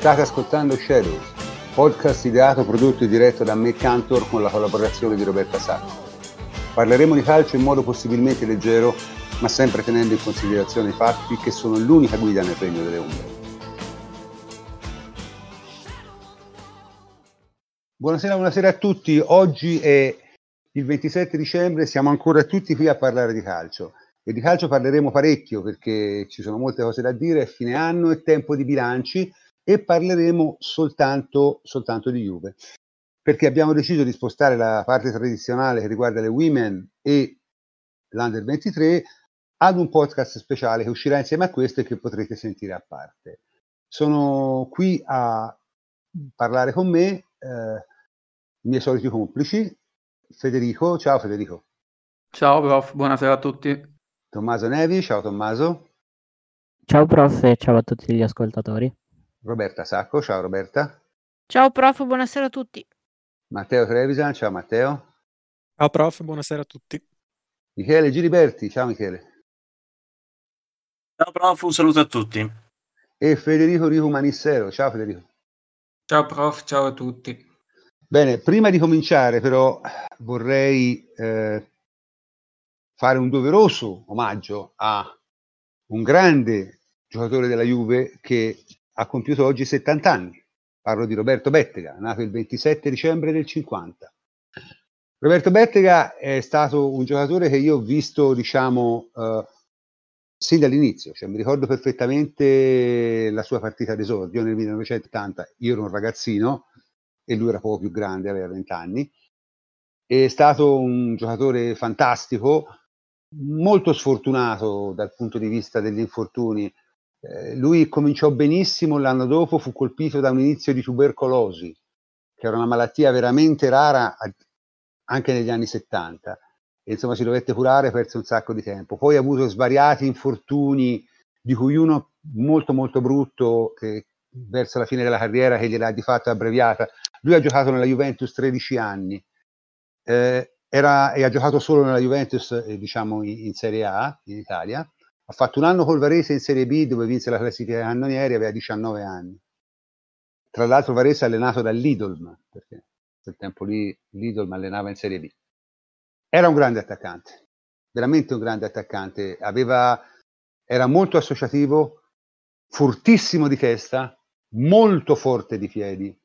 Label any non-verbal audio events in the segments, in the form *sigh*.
State ascoltando Shadows, podcast ideato, prodotto e diretto da me Cantor con la collaborazione di Roberta Sacco. Parleremo di calcio in modo possibilmente leggero, ma sempre tenendo in considerazione i fatti che sono l'unica guida nel regno delle ombre. Buonasera, buonasera a tutti. Oggi è il 27 dicembre, siamo ancora tutti qui a parlare di calcio. E di calcio parleremo parecchio perché ci sono molte cose da dire, è fine anno, è tempo di bilanci e parleremo soltanto, soltanto di Juve. Perché abbiamo deciso di spostare la parte tradizionale che riguarda le women e l'Under 23 ad un podcast speciale che uscirà insieme a questo e che potrete sentire a parte. Sono qui a parlare con me eh, i miei soliti complici, Federico, ciao Federico. Ciao prof, buonasera a tutti. Tommaso Nevi, ciao Tommaso. Ciao prof e ciao a tutti gli ascoltatori. Roberta Sacco, ciao Roberta. Ciao prof, buonasera a tutti. Matteo Trevisan, ciao Matteo. Ciao prof, buonasera a tutti. Michele Giliberti, ciao Michele. Ciao prof, un saluto a tutti. E Federico Rico Manissero, ciao Federico. Ciao prof, ciao a tutti. Bene, prima di cominciare però vorrei eh, fare un doveroso omaggio a un grande giocatore della Juve che ha compiuto oggi 70 anni. Parlo di Roberto Bettega, nato il 27 dicembre del 50. Roberto Bettega è stato un giocatore che io ho visto, diciamo, eh, sin dall'inizio, cioè, mi ricordo perfettamente la sua partita d'esordio nel 1980. Io ero un ragazzino, e lui era poco più grande, aveva 20 anni. È stato un giocatore fantastico, molto sfortunato dal punto di vista degli infortuni. Eh, lui cominciò benissimo, l'anno dopo fu colpito da un inizio di tubercolosi, che era una malattia veramente rara anche negli anni 70. E, insomma, si dovette curare, perse un sacco di tempo. Poi ha avuto svariati infortuni, di cui uno molto molto brutto, che verso la fine della carriera che gliel'ha di fatto abbreviata. Lui ha giocato nella Juventus 13 anni eh, era, e ha giocato solo nella Juventus, eh, diciamo, in, in, Serie A, in Italia. Ha fatto un anno col Varese in Serie B dove vinse la classifica dei cannonieri, aveva 19 anni. Tra l'altro Varese è allenato dall'Idolm, perché quel tempo lì l'Idolm allenava in Serie B. Era un grande attaccante, veramente un grande attaccante. Aveva, era molto associativo, fortissimo di testa, molto forte di piedi,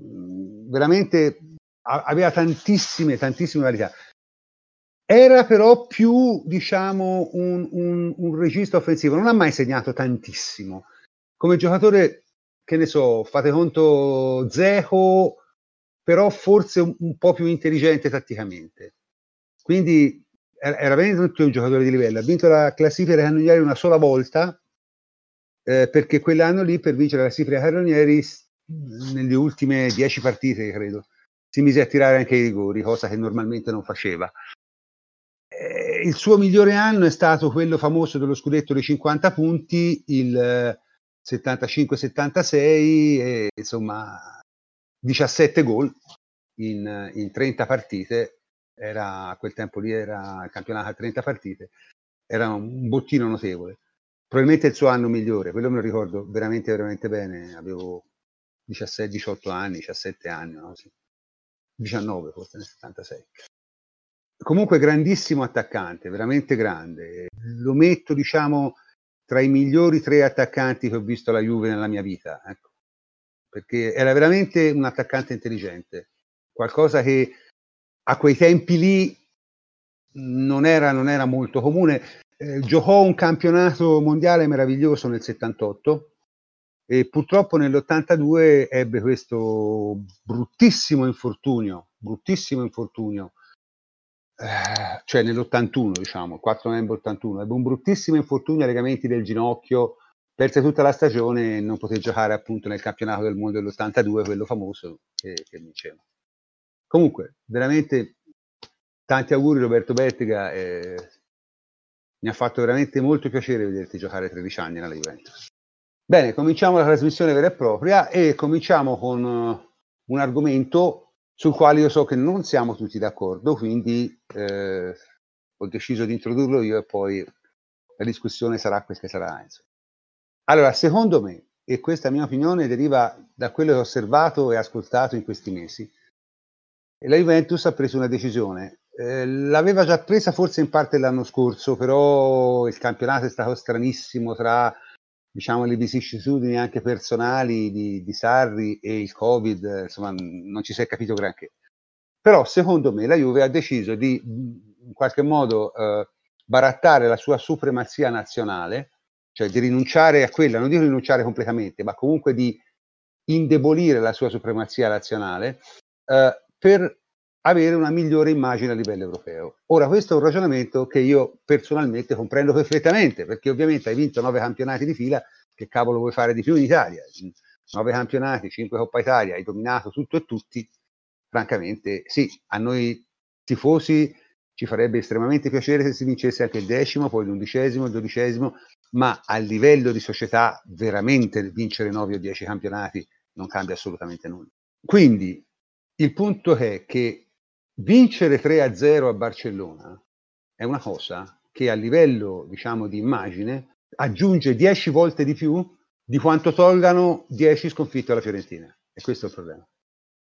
mm, veramente aveva tantissime, tantissime varietà. Era però più, diciamo, un, un, un, regista offensivo, non ha mai segnato tantissimo. Come giocatore, che ne so, fate conto Zeco, però forse un, un po' più intelligente tatticamente. Quindi era veramente un giocatore di livello. Ha vinto la classifica cannonieri una sola volta, eh, perché quell'anno lì per vincere la classifica cannonieri nelle ultime dieci partite, credo, si mise a tirare anche i rigori, cosa che normalmente non faceva. Eh, il suo migliore anno è stato quello famoso dello scudetto dei 50 punti, il 75-76, e, insomma 17 gol in, in 30 partite, era, a quel tempo lì era campionato a 30 partite, era un bottino notevole probabilmente il suo anno migliore, quello me lo ricordo veramente, veramente bene, avevo 17, 18 anni, 17 anni, no? sì. 19 forse nel 76. Comunque grandissimo attaccante, veramente grande. Lo metto, diciamo, tra i migliori tre attaccanti che ho visto alla Juve nella mia vita, ecco. perché era veramente un attaccante intelligente, qualcosa che a quei tempi lì non era, non era molto comune eh, giocò un campionato mondiale meraviglioso nel 78 e purtroppo nell'82 ebbe questo bruttissimo infortunio, bruttissimo infortunio, eh, cioè nell'81 diciamo, 4 novembre 81, ebbe un bruttissimo infortunio ai legamenti del ginocchio, perse tutta la stagione e non poté giocare appunto nel campionato del mondo dell'82, quello famoso che, che vinceva. Comunque, veramente tanti auguri Roberto Bettega. Eh, mi ha fatto veramente molto piacere vederti giocare 13 anni nella Juventus. Bene, cominciamo la trasmissione vera e propria e cominciamo con un argomento sul quale io so che non siamo tutti d'accordo, quindi eh, ho deciso di introdurlo io e poi la discussione sarà quel che sarà. Insomma. Allora, secondo me, e questa mia opinione deriva da quello che ho osservato e ascoltato in questi mesi. La Juventus ha preso una decisione. Eh, l'aveva già presa forse in parte l'anno scorso, però il campionato è stato stranissimo tra diciamo, le vicissitudini anche personali di, di Sarri e il Covid, insomma, non ci si è capito granché. Però secondo me la Juve ha deciso di in qualche modo eh, barattare la sua supremazia nazionale, cioè di rinunciare a quella, non dico rinunciare completamente, ma comunque di indebolire la sua supremazia nazionale eh, per avere una migliore immagine a livello europeo. Ora, questo è un ragionamento che io personalmente comprendo perfettamente, perché ovviamente hai vinto nove campionati di fila, che cavolo vuoi fare di più in Italia? Nove campionati, cinque Coppa Italia, hai dominato tutto e tutti, francamente sì, a noi tifosi ci farebbe estremamente piacere se si vincesse anche il decimo, poi l'undicesimo, il dodicesimo, ma a livello di società veramente vincere nove o dieci campionati non cambia assolutamente nulla. Quindi il punto è che vincere 3-0 a Barcellona è una cosa che a livello, diciamo, di immagine aggiunge 10 volte di più di quanto tolgano 10 sconfitte alla Fiorentina. E questo è il problema.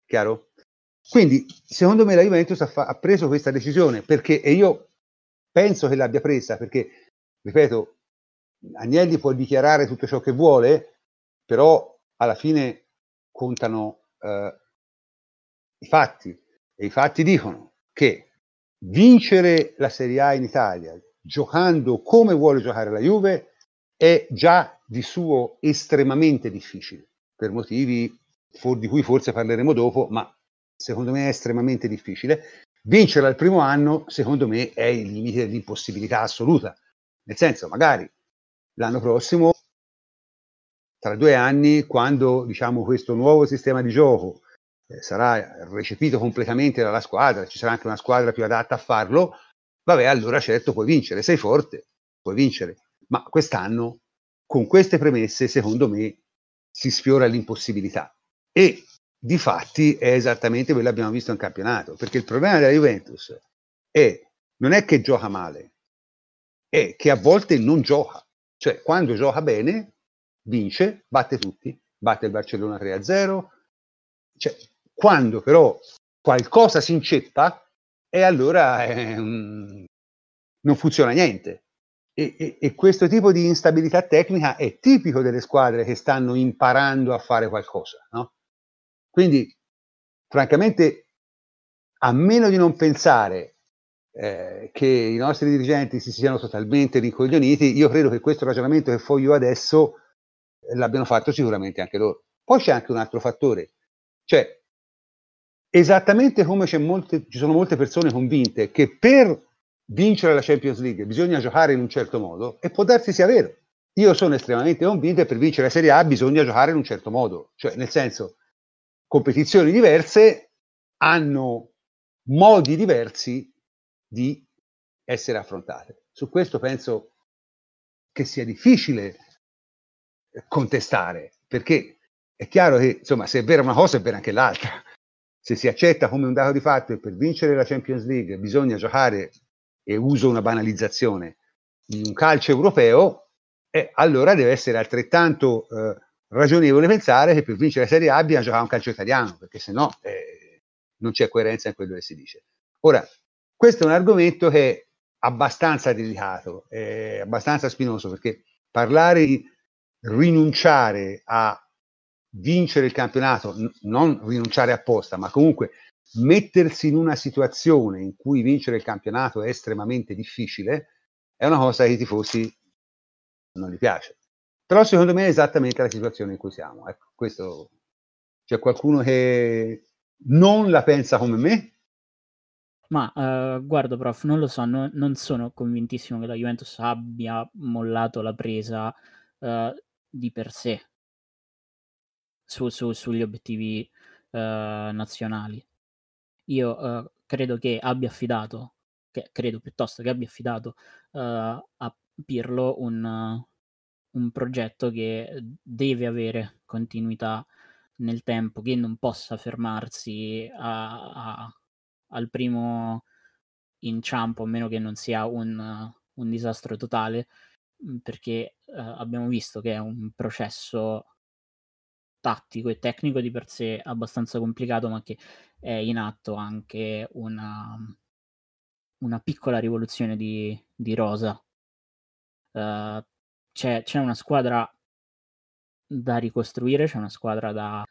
Chiaro? Quindi, secondo me, la Juventus ha, fa- ha preso questa decisione perché, e io penso che l'abbia presa perché, ripeto, Agnelli può dichiarare tutto ciò che vuole, però alla fine contano eh, i fatti e i fatti dicono che vincere la Serie A in Italia giocando come vuole giocare la Juve è già di suo estremamente difficile, per motivi di cui forse parleremo dopo, ma secondo me è estremamente difficile. Vincere al primo anno, secondo me, è il limite dell'impossibilità assoluta. Nel senso, magari l'anno prossimo, tra due anni, quando diciamo, questo nuovo sistema di gioco sarà recepito completamente dalla squadra, ci sarà anche una squadra più adatta a farlo, vabbè, allora certo puoi vincere, sei forte, puoi vincere. Ma quest'anno, con queste premesse, secondo me, si sfiora l'impossibilità. E di fatti è esattamente quello che abbiamo visto in campionato, perché il problema della Juventus è, non è che gioca male, è che a volte non gioca. Cioè, quando gioca bene, vince, batte tutti, batte il Barcellona 3-0, cioè, quando però qualcosa si inceppa, e allora eh, non funziona niente. E, e, e, questo tipo di instabilità tecnica è tipico delle squadre che stanno imparando a fare qualcosa. No? Quindi, francamente, a meno di non pensare eh, che i nostri dirigenti si siano totalmente ricoglioniti, io credo che questo ragionamento che fo io adesso eh, l'abbiano fatto sicuramente anche loro. Poi c'è anche un altro fattore, cioè esattamente come molte, ci sono molte persone convinte che per vincere la Champions League bisogna giocare in un certo modo, e può darsi sia vero. Io sono estremamente convinto che per vincere la Serie A bisogna giocare in un certo modo, cioè nel senso competizioni diverse hanno modi diversi di essere affrontate. Su questo penso che sia difficile contestare, perché è chiaro che insomma, se è vera una cosa è vera anche l'altra se si accetta come un dato di fatto che per vincere la Champions League bisogna giocare, e uso una banalizzazione, in un calcio europeo, eh, allora deve essere altrettanto eh, ragionevole pensare che per vincere la Serie A bisogna giocare un calcio italiano, perché se no eh, non c'è coerenza in quello che si dice. Ora, questo è un argomento che è abbastanza delicato, è abbastanza spinoso, perché parlare di rinunciare a vincere il campionato, n- non rinunciare apposta, ma comunque mettersi in una situazione in cui vincere il campionato è estremamente difficile, è una cosa che ai tifosi non gli piace. Però secondo me è esattamente la situazione in cui siamo. Ecco, questo c'è qualcuno che non la pensa come me? Ma uh, guarda, prof, non lo so, no, non sono convintissimo che la Juventus abbia mollato la presa uh, di per sé su, su, sugli obiettivi uh, nazionali. Io uh, credo che abbia affidato, che credo piuttosto che abbia affidato uh, a Pirlo un, un progetto che deve avere continuità nel tempo, che non possa fermarsi a, a, al primo inciampo, a meno che non sia un, un disastro totale, perché uh, abbiamo visto che è un processo tattico e tecnico di per sé abbastanza complicato, ma che è in atto anche una, una piccola rivoluzione di, di rosa. Uh, c'è, c'è, una squadra da ricostruire, c'è una squadra da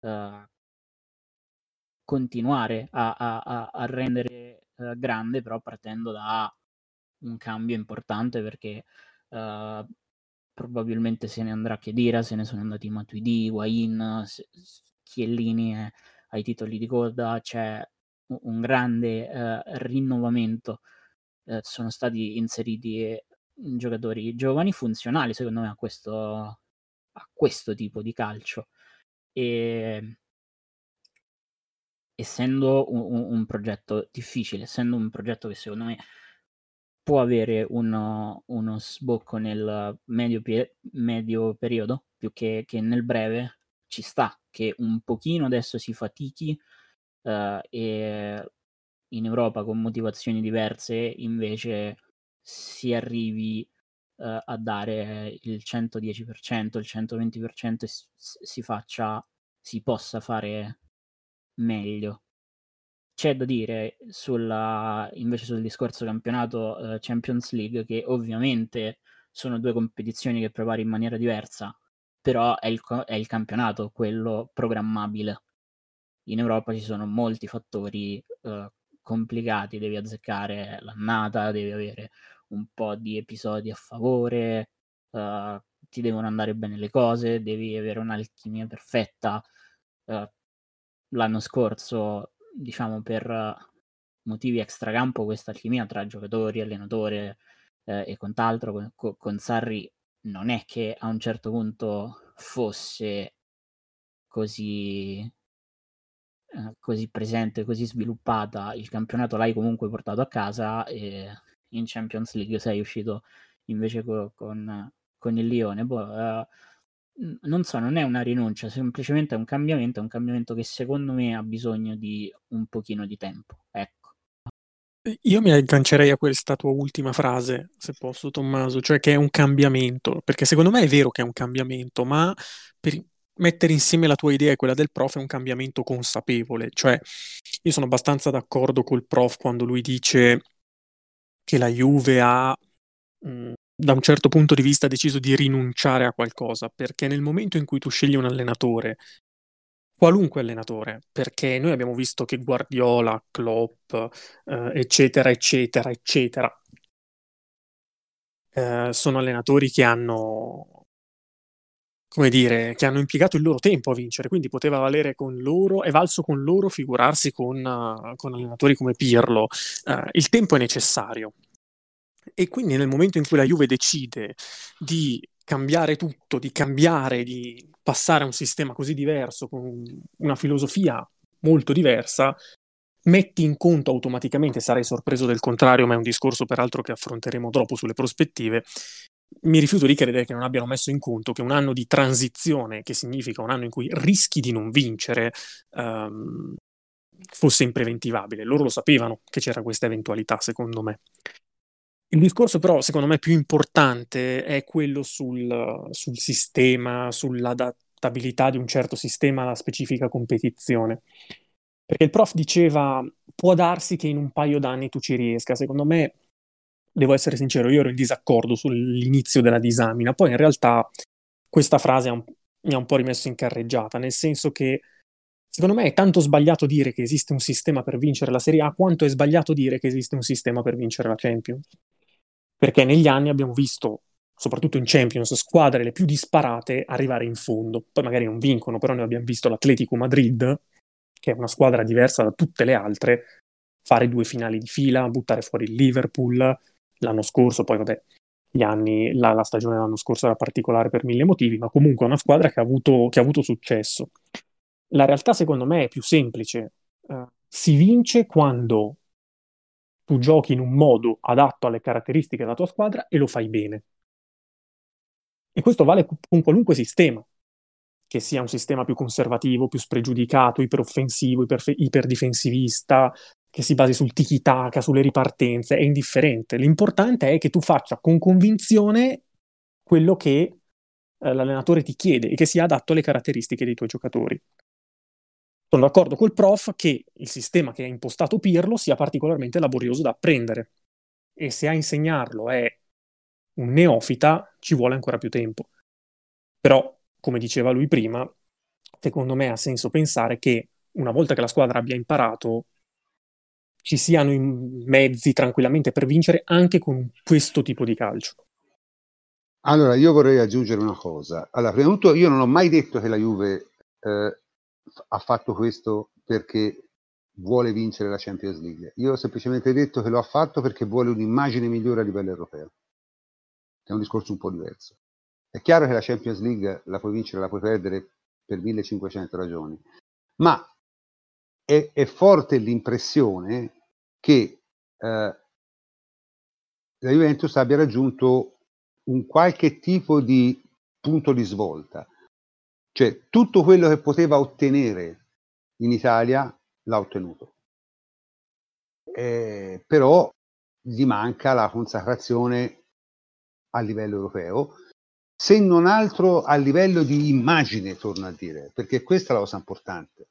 uh, continuare a, a, a rendere uh, grande, però partendo da un cambio importante perché probabilmente se ne andrà Chedira, se ne sono andati Matuidi, Guain, Chiellini eh, ai titoli di coda, c'è un grande eh, rinnovamento, eh, sono stati inseriti eh, giocatori giovani funzionali secondo me a questo, a questo tipo di calcio. E essendo un, un, progetto difficile, essendo un progetto che secondo me può avere uno, uno sbocco nel medio, medio periodo più che, che, nel breve, ci sta che un pochino adesso si fatichi uh, e in Europa con motivazioni diverse invece si arrivi uh, a dare il 110%, il 120% e si faccia, si possa fare meglio c'è da dire sulla, invece sul discorso campionato uh, Champions League che ovviamente sono due competizioni che prepari in maniera diversa, però è il, è il campionato quello programmabile. In Europa ci sono molti fattori uh, complicati, devi azzeccare l'annata, devi avere un po' di episodi a favore, uh, ti devono andare bene le cose, devi avere un'alchimia perfetta. Uh, l'anno scorso diciamo, per motivi extracampo questa alchimia tra giocatori, allenatore eh, e quant'altro con, con Sarri non è che a un certo punto fosse così, eh, così presente, così sviluppata. Il campionato l'hai comunque portato a casa e in Champions League sei uscito invece co- con, con il Lione. Boh, eh, non so, non è una rinuncia, semplicemente è un cambiamento, è un cambiamento che secondo me ha bisogno di un pochino di tempo. Ecco. Io mi aggancerei a questa tua ultima frase, se posso, Tommaso, cioè che è un cambiamento, perché secondo me è vero che è un cambiamento, ma per mettere insieme la tua idea e quella del prof è un cambiamento consapevole, cioè io sono abbastanza d'accordo col prof quando lui dice che la Juve ha da un certo punto di vista deciso di rinunciare a qualcosa, perché nel momento in cui tu scegli un allenatore, qualunque allenatore, perché noi abbiamo visto che Guardiola, Klopp, eh, eccetera, eccetera, eccetera, eh, sono allenatori che hanno, come dire, che hanno impiegato il loro tempo a vincere, quindi poteva valere con loro, è valso con loro figurarsi con, uh, con allenatori come Pirlo. Uh, il tempo è necessario, e quindi nel momento in cui la Juve decide di cambiare tutto, di cambiare, di passare a un sistema così diverso, con una filosofia molto diversa, metti in conto automaticamente, sarei sorpreso del contrario, ma è un discorso peraltro che affronteremo dopo sulle prospettive, mi rifiuto di credere che non abbiano messo in conto che un anno di transizione, che significa un anno in cui rischi di non vincere, um, fosse impreventivabile. Loro lo sapevano che c'era questa eventualità, secondo me. Il discorso però, secondo me, più importante è quello sul, sul sistema, sull'adattabilità di un certo sistema alla specifica competizione. Perché il prof diceva, può darsi che in un paio d'anni tu ci riesca. Secondo me, devo essere sincero, io ero in disaccordo sull'inizio della disamina. Poi in realtà questa frase mi ha un po' rimesso in carreggiata, nel senso che secondo me è tanto sbagliato dire che esiste un sistema per vincere la Serie A quanto è sbagliato dire che esiste un sistema per vincere la Champions perché negli anni abbiamo visto, soprattutto in Champions, squadre le più disparate arrivare in fondo. Poi magari non vincono, però noi abbiamo visto l'Atletico Madrid, che è una squadra diversa da tutte le altre, fare due finali di fila, buttare fuori il Liverpool l'anno scorso, poi vabbè, gli anni, la, la, stagione dell'anno scorso era particolare per mille motivi, ma comunque è una squadra che ha avuto, che ha avuto successo. La realtà secondo me è più semplice. Uh, si vince quando tu giochi in un modo adatto alle caratteristiche della tua squadra e lo fai bene. E questo vale con qualunque sistema, che sia un sistema più conservativo, più spregiudicato, iperoffensivo, iperfe- iperdifensivista, che si basi sul tiki-taka, sulle ripartenze, è indifferente. L'importante è che tu faccia con convinzione quello che eh, l'allenatore ti chiede e che sia adatto alle caratteristiche dei tuoi giocatori. Sono d'accordo col prof che il sistema che ha impostato Pirlo sia particolarmente laborioso da apprendere e se a insegnarlo è un neofita ci vuole ancora più tempo. Però, come diceva lui prima, secondo me ha senso pensare che una volta che la squadra abbia imparato ci siano i mezzi tranquillamente per vincere anche con questo tipo di calcio. Allora, io vorrei aggiungere una cosa. Allora, prima di tutto, io non ho mai detto che la Juve eh, ha fatto questo perché vuole vincere la Champions League. Io ho semplicemente detto che lo ha fatto perché vuole un'immagine migliore a livello europeo. È un discorso un po' diverso. È chiaro che la Champions League la puoi vincere, la puoi perdere per 1500 ragioni, ma è, è forte l'impressione che eh, la Juventus abbia raggiunto un qualche tipo di punto di svolta. Cioè, tutto quello che poteva ottenere in Italia l'ha ottenuto. Eh, però gli manca la consacrazione a livello europeo, se non altro a livello di immagine, torno a dire, perché questa è la cosa importante.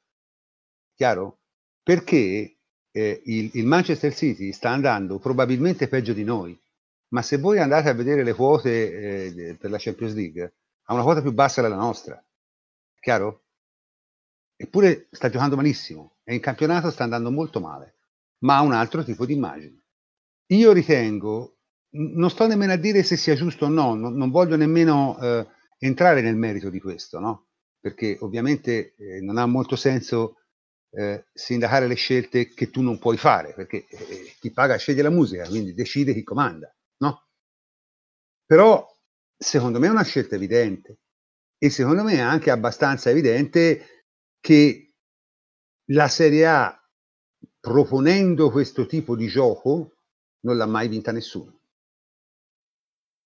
Chiaro? Perché eh, il, il, Manchester City sta andando probabilmente peggio di noi, ma se voi andate a vedere le quote eh, per la Champions League, ha una quota più bassa della nostra. Chiaro? Eppure sta giocando malissimo e in campionato sta andando molto male, ma ha un altro tipo di immagine. Io ritengo, non sto nemmeno a dire se sia giusto o no, non, non voglio nemmeno eh, entrare nel merito di questo, no? Perché ovviamente eh, non ha molto senso eh, sindacare le scelte che tu non puoi fare, perché eh, chi paga sceglie la musica, quindi decide chi comanda, no? Però secondo me è una scelta evidente e secondo me è anche abbastanza evidente che la Serie A proponendo questo tipo di gioco non l'ha mai vinta nessuno.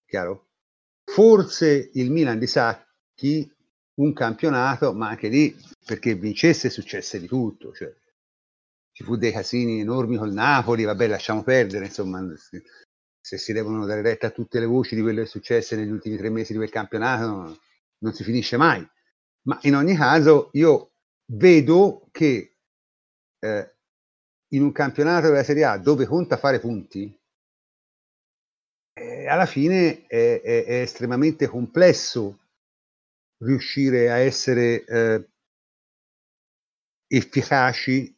Chiaro? Forse il Milan di Sacchi un campionato, ma anche lì perché vincesse successe di tutto, cioè, ci fu dei casini enormi col Napoli, vabbè lasciamo perdere, insomma, se si devono dare retta a tutte le voci di quello che è successo negli ultimi tre mesi di quel campionato, non, si finisce mai. Ma in ogni caso io vedo che eh, in un campionato della Serie A dove conta fare punti, eh, alla fine è, è, è estremamente complesso riuscire a essere eh, efficaci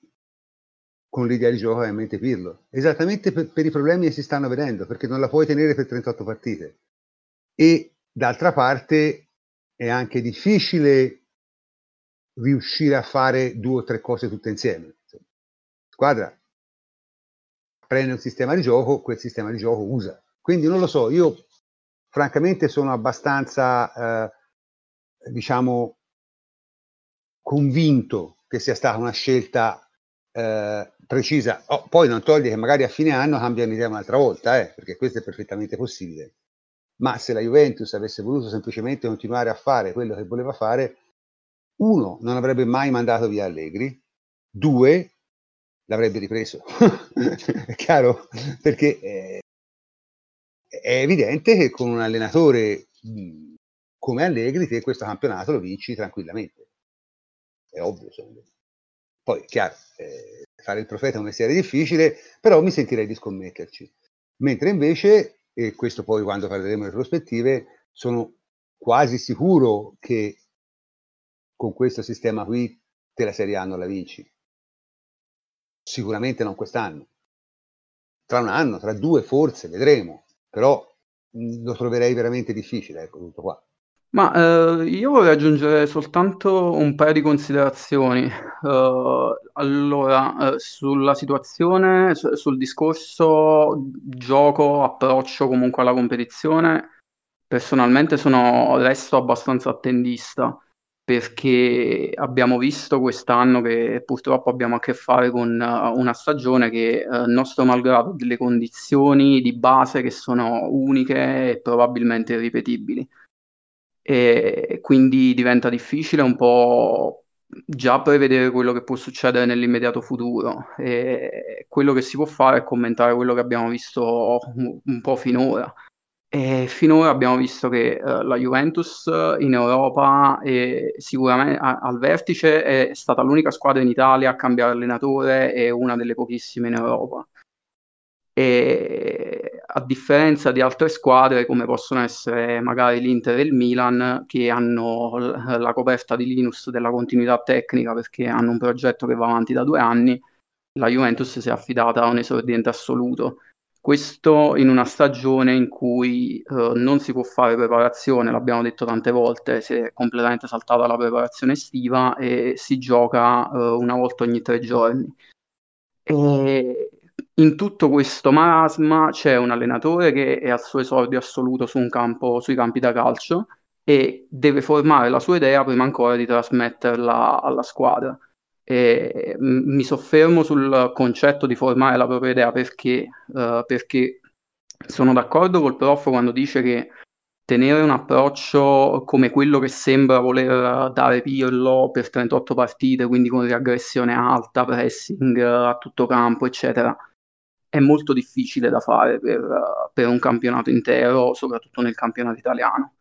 con l'idea di gioco che ha in mente Pirlo. Esattamente per, per, i problemi che si stanno vedendo, perché non la puoi tenere per 38 partite. E d'altra parte è anche difficile riuscire a fare due o tre cose tutte insieme. Squadra prende un sistema di gioco, quel sistema di gioco usa. Quindi non lo so, io francamente sono abbastanza... Eh, diciamo, convinto che sia stata una scelta eh, precisa. Oh, poi non toglie che magari a fine anno cambiano idea un'altra volta, eh, perché questo è perfettamente possibile. Ma se la Juventus avesse voluto semplicemente continuare a fare quello che voleva fare, uno, non avrebbe mai mandato via Allegri, due, l'avrebbe ripreso. *laughs* è chiaro? Perché eh, è evidente che con un allenatore come Allegri te questo campionato lo vinci tranquillamente. È ovvio, me. Poi, chiaro, eh, fare il profeta è un mestiere difficile, però mi sentirei di scommetterci. Mentre invece, e questo poi quando parleremo delle prospettive, sono quasi sicuro che con questo sistema qui te la Serie A non la vinci. Sicuramente non quest'anno. Tra un anno, tra due forse, vedremo, però lo troverei veramente difficile, ecco, tutto qua. Ma eh, io vorrei aggiungere soltanto un paio di considerazioni. Eh, allora, eh, sulla situazione, su- sul discorso gioco, approccio comunque alla competizione, personalmente sono, resto abbastanza attendista perché abbiamo visto quest'anno che purtroppo abbiamo a che fare con eh, una stagione che, eh, nostro malgrado, ha delle condizioni di base che sono uniche e probabilmente irripetibili e quindi diventa difficile un po' già prevedere quello che può succedere nell'immediato futuro e quello che si può fare è commentare quello che abbiamo visto un po' finora. E finora abbiamo visto che uh, la Juventus in Europa è sicuramente a, al vertice è stata l'unica squadra in Italia a cambiare allenatore e una delle pochissime in Europa. E a differenza di altre squadre come possono essere magari l'Inter e il Milan che hanno l- la coperta di Linus della continuità tecnica perché hanno un progetto che va avanti da due anni, la Juventus si è affidata a un esordiente assoluto questo in una stagione in cui eh, non si può fare preparazione, l'abbiamo detto tante volte, si è completamente saltata la preparazione estiva e si gioca eh, una volta ogni tre giorni. E in tutto questo marasma c'è un allenatore che è al suo esordio assoluto su campo, sui campi da calcio e deve formare la sua idea prima ancora di trasmetterla alla squadra. E mi soffermo sul concetto di formare la propria idea perché, uh, perché sono d'accordo col prof quando dice che tenere un approccio come quello che sembra voler dare Pirlo per 38 partite, quindi con riaggressione alta, pressing a tutto campo, eccetera, è molto difficile da fare per, per un campionato intero, soprattutto nel campionato italiano.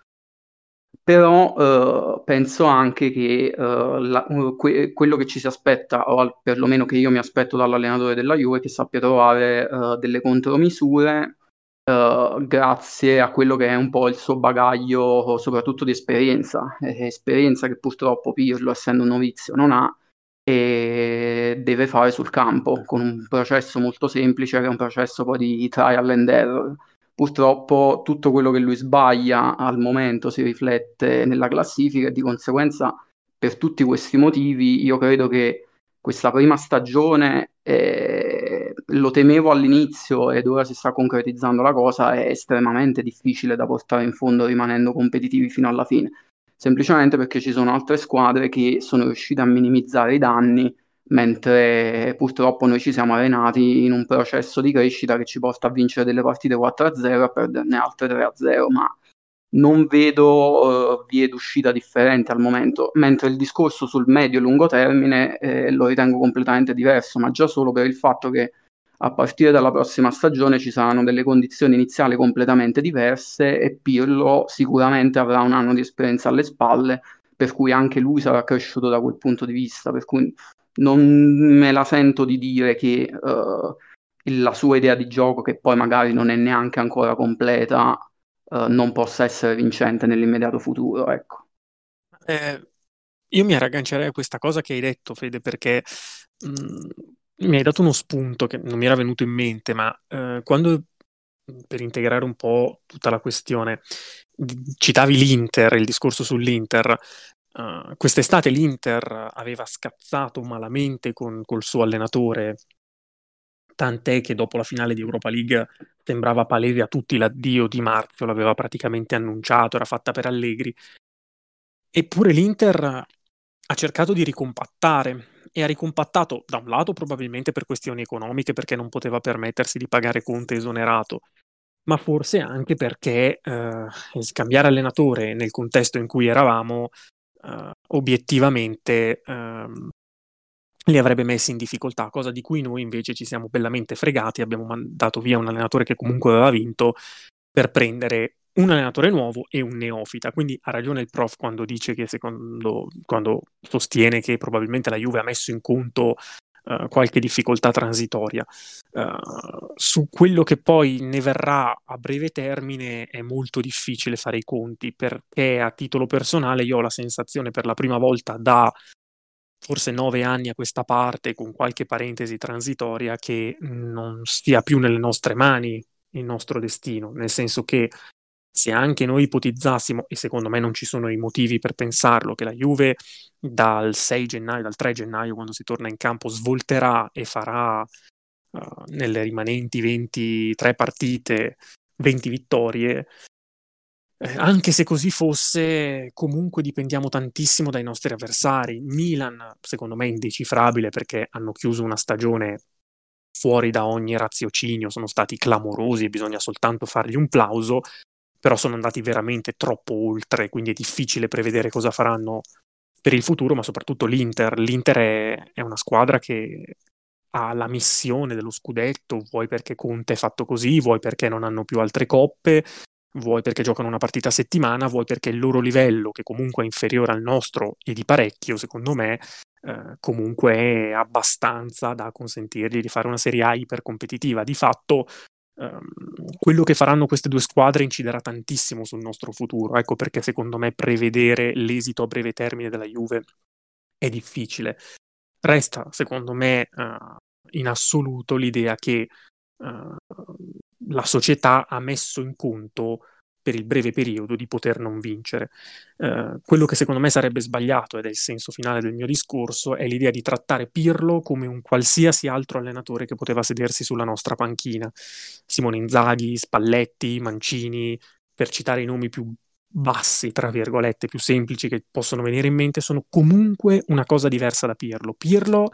Però eh, penso anche che eh, la, que- quello che ci si aspetta, o perlomeno che io mi aspetto dall'allenatore della Juve, che sappia trovare eh, delle contromisure eh, grazie a quello che è un po' il suo bagaglio, soprattutto di esperienza, esperienza che purtroppo Pirlo, essendo un novizio, non ha e deve fare sul campo con un processo molto semplice che è un processo poi di trial and error. Purtroppo tutto quello che lui sbaglia al momento si riflette nella classifica e di conseguenza per tutti questi motivi io credo che questa prima stagione eh, lo temevo all'inizio ed ora si sta concretizzando la cosa è estremamente difficile da portare in fondo rimanendo competitivi fino alla fine semplicemente perché ci sono altre squadre che sono riuscite a minimizzare i danni mentre purtroppo noi ci siamo arenati in un processo di crescita che ci porta a vincere delle partite 4-0 e a perderne altre 3-0, ma non vedo uh, vie d'uscita differenti al momento, mentre il discorso sul medio e lungo termine eh, lo ritengo completamente diverso, ma già solo per il fatto che a partire dalla prossima stagione ci saranno delle condizioni iniziali completamente diverse e Pirlo sicuramente avrà un anno di esperienza alle spalle, per cui anche lui sarà cresciuto da quel punto di vista, per cui non me la sento di dire che uh, la sua idea di gioco, che poi magari non è neanche ancora completa, uh, non possa essere vincente nell'immediato futuro. Ecco. Eh, io mi raggancerei a questa cosa che hai detto, Fede, perché mh, mm, mi hai dato uno spunto che non mi era venuto in mente, ma eh, quando per integrare un po' tutta la questione, citavi l'Inter, il discorso sull'Inter, Uh, quest'estate l'Inter aveva scazzato malamente con, col suo allenatore, tant'è che dopo la finale di Europa League sembrava palese a tutti l'addio di Marzio, l'aveva praticamente annunciato, era fatta per Allegri. Eppure l'Inter ha cercato di ricompattare e ha ricompattato da un lato probabilmente per questioni economiche perché non poteva permettersi di pagare Conte esonerato, ma forse anche perché eh, scambiare allenatore nel contesto in cui eravamo uh, obiettivamente um, li avrebbe messi in difficoltà, cosa di cui noi invece ci siamo bellamente fregati, abbiamo mandato via un allenatore che comunque aveva vinto per prendere un allenatore nuovo e un neofita. Quindi ha ragione il prof quando dice che secondo, quando sostiene che probabilmente la Juve ha messo in conto uh, qualche difficoltà transitoria. Uh, su quello che poi ne verrà a breve termine è molto difficile fare i conti perché a titolo personale io ho la sensazione per la prima volta da forse nove anni a questa parte, con qualche parentesi transitoria, che non stia più nelle nostre mani il nostro destino, nel senso che se anche noi ipotizzassimo, e secondo me non ci sono i motivi per pensarlo, che la Juve dal 6 gennaio, dal 3 gennaio, quando si torna in campo, svolterà e farà uh, nelle rimanenti 23 partite 20 vittorie, eh, anche se così fosse, comunque dipendiamo tantissimo dai nostri avversari. Milan, secondo me, è indecifrabile perché hanno chiuso una stagione fuori da ogni raziocinio, sono stati clamorosi, bisogna soltanto fargli un plauso però sono andati veramente troppo oltre, quindi è difficile prevedere cosa faranno per il futuro, ma soprattutto l'Inter. L'Inter è, è una squadra che ha la missione dello scudetto, vuoi perché Conte è fatto così, vuoi perché non hanno più altre coppe, vuoi perché giocano una partita a settimana, vuoi perché il loro livello, che comunque è inferiore al nostro e di parecchio, secondo me, eh, comunque è abbastanza da consentirgli di fare una Serie A ipercompetitiva. Di fatto, quello che faranno queste due squadre inciderà tantissimo sul nostro futuro. Ecco perché secondo me prevedere l'esito a breve termine della Juve è difficile. Resta, secondo me, uh, in assoluto l'idea che uh, la società ha messo in conto per il breve periodo di poter non vincere. Uh, quello che secondo me sarebbe sbagliato, ed è il senso finale del mio discorso, è l'idea di trattare Pirlo come un qualsiasi altro allenatore che poteva sedersi sulla nostra panchina. Simone Inzaghi, Spalletti, Mancini, per citare i nomi più bassi, tra virgolette, più semplici che possono venire in mente, sono comunque una cosa diversa da Pirlo. Pirlo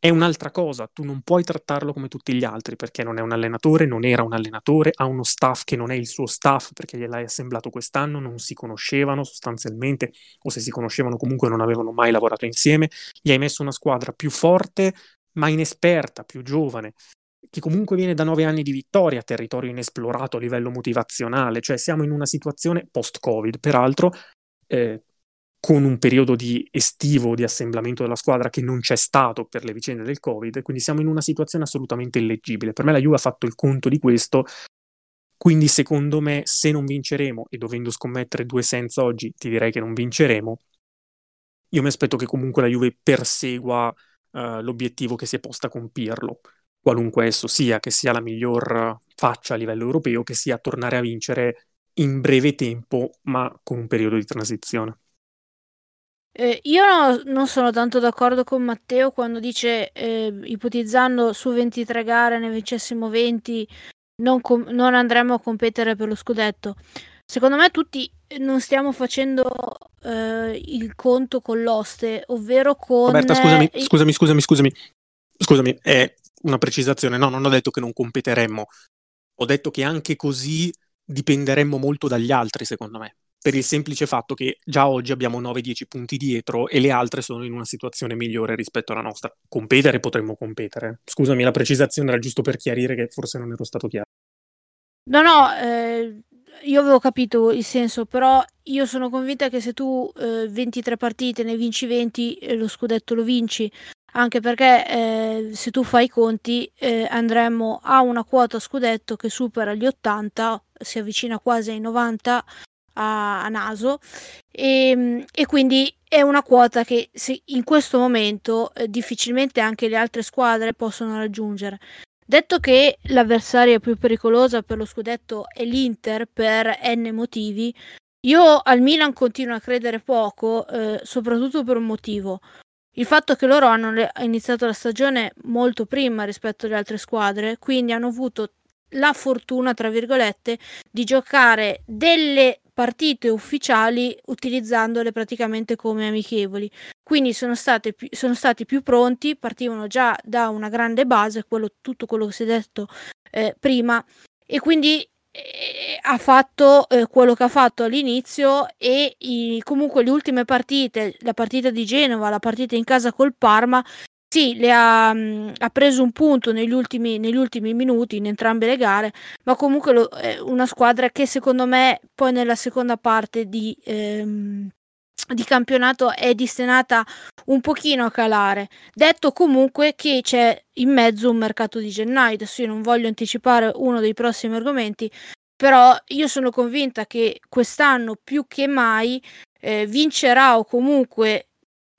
è un'altra cosa, tu non puoi trattarlo come tutti gli altri perché non è un allenatore, non era un allenatore, ha uno staff che non è il suo staff perché gliel'hai assemblato quest'anno, non si conoscevano sostanzialmente o se si conoscevano comunque non avevano mai lavorato insieme, gli hai messo una squadra più forte ma inesperta, più giovane, che comunque viene da nove anni di vittoria, territorio inesplorato a livello motivazionale, cioè siamo in una situazione post-Covid, peraltro eh, con un periodo di estivo di assemblamento della squadra che non c'è stato per le vicende del Covid, quindi siamo in una situazione assolutamente illeggibile. Per me la Juve ha fatto il conto di questo, quindi secondo me se non vinceremo, e dovendo scommettere due senza oggi, ti direi che non vinceremo, io mi aspetto che comunque la Juve persegua uh, l'obiettivo che si è posta con Pirlo, qualunque esso sia, che sia la miglior faccia a livello europeo, che sia tornare a vincere in breve tempo, ma con un periodo di transizione. Eh, io no, non sono tanto d'accordo con Matteo quando dice, eh, ipotizzando su 23 gare ne vincessimo 20, non, com- non andremo a competere per lo scudetto. Secondo me tutti non stiamo facendo eh, il conto con l'oste, ovvero con... Roberta, scusami, scusami, scusami, scusami, scusami, è una precisazione, no, non ho detto che non competeremmo, ho detto che anche così dipenderemmo molto dagli altri, secondo me per il semplice fatto che già oggi abbiamo 9-10 punti dietro e le altre sono in una situazione migliore rispetto alla nostra. Competere potremmo competere. Scusami, la precisazione era giusto per chiarire che forse non ero stato chiaro. No, no, eh, io avevo capito il senso, però io sono convinta che se tu eh, 23 partite ne vinci 20, eh, lo scudetto lo vinci. Anche perché eh, se tu fai i conti eh, andremo a una quota scudetto che supera gli 80, si avvicina quasi ai 90 a, a naso e, ehm, e, quindi è una quota che in questo momento eh, difficilmente anche le altre squadre possono raggiungere. Detto che l'avversaria più pericolosa per lo scudetto è l'Inter per n motivi, io al Milan continuo a credere poco, eh, soprattutto per un motivo. Il fatto che loro hanno iniziato la stagione molto prima rispetto alle altre squadre, quindi hanno avuto la fortuna, tra virgolette, di giocare delle partite ufficiali utilizzandole praticamente come amichevoli. Quindi sono, state, sono stati più pronti, partivano già da una grande base, quello, tutto quello che si è detto eh, prima, e quindi eh, ha fatto eh, quello che ha fatto all'inizio e i, comunque le ultime partite, la partita di Genova, la partita in casa col Parma, sì, le ha, ha preso un punto negli ultimi, negli ultimi minuti in entrambe le gare, ma comunque lo, è una squadra che secondo me poi nella seconda parte di, ehm, di campionato è destinata un pochino a calare. Detto comunque che c'è in mezzo un mercato di gennaio, adesso io non voglio anticipare uno dei prossimi argomenti, però io sono convinta che quest'anno più che mai eh, vincerà o comunque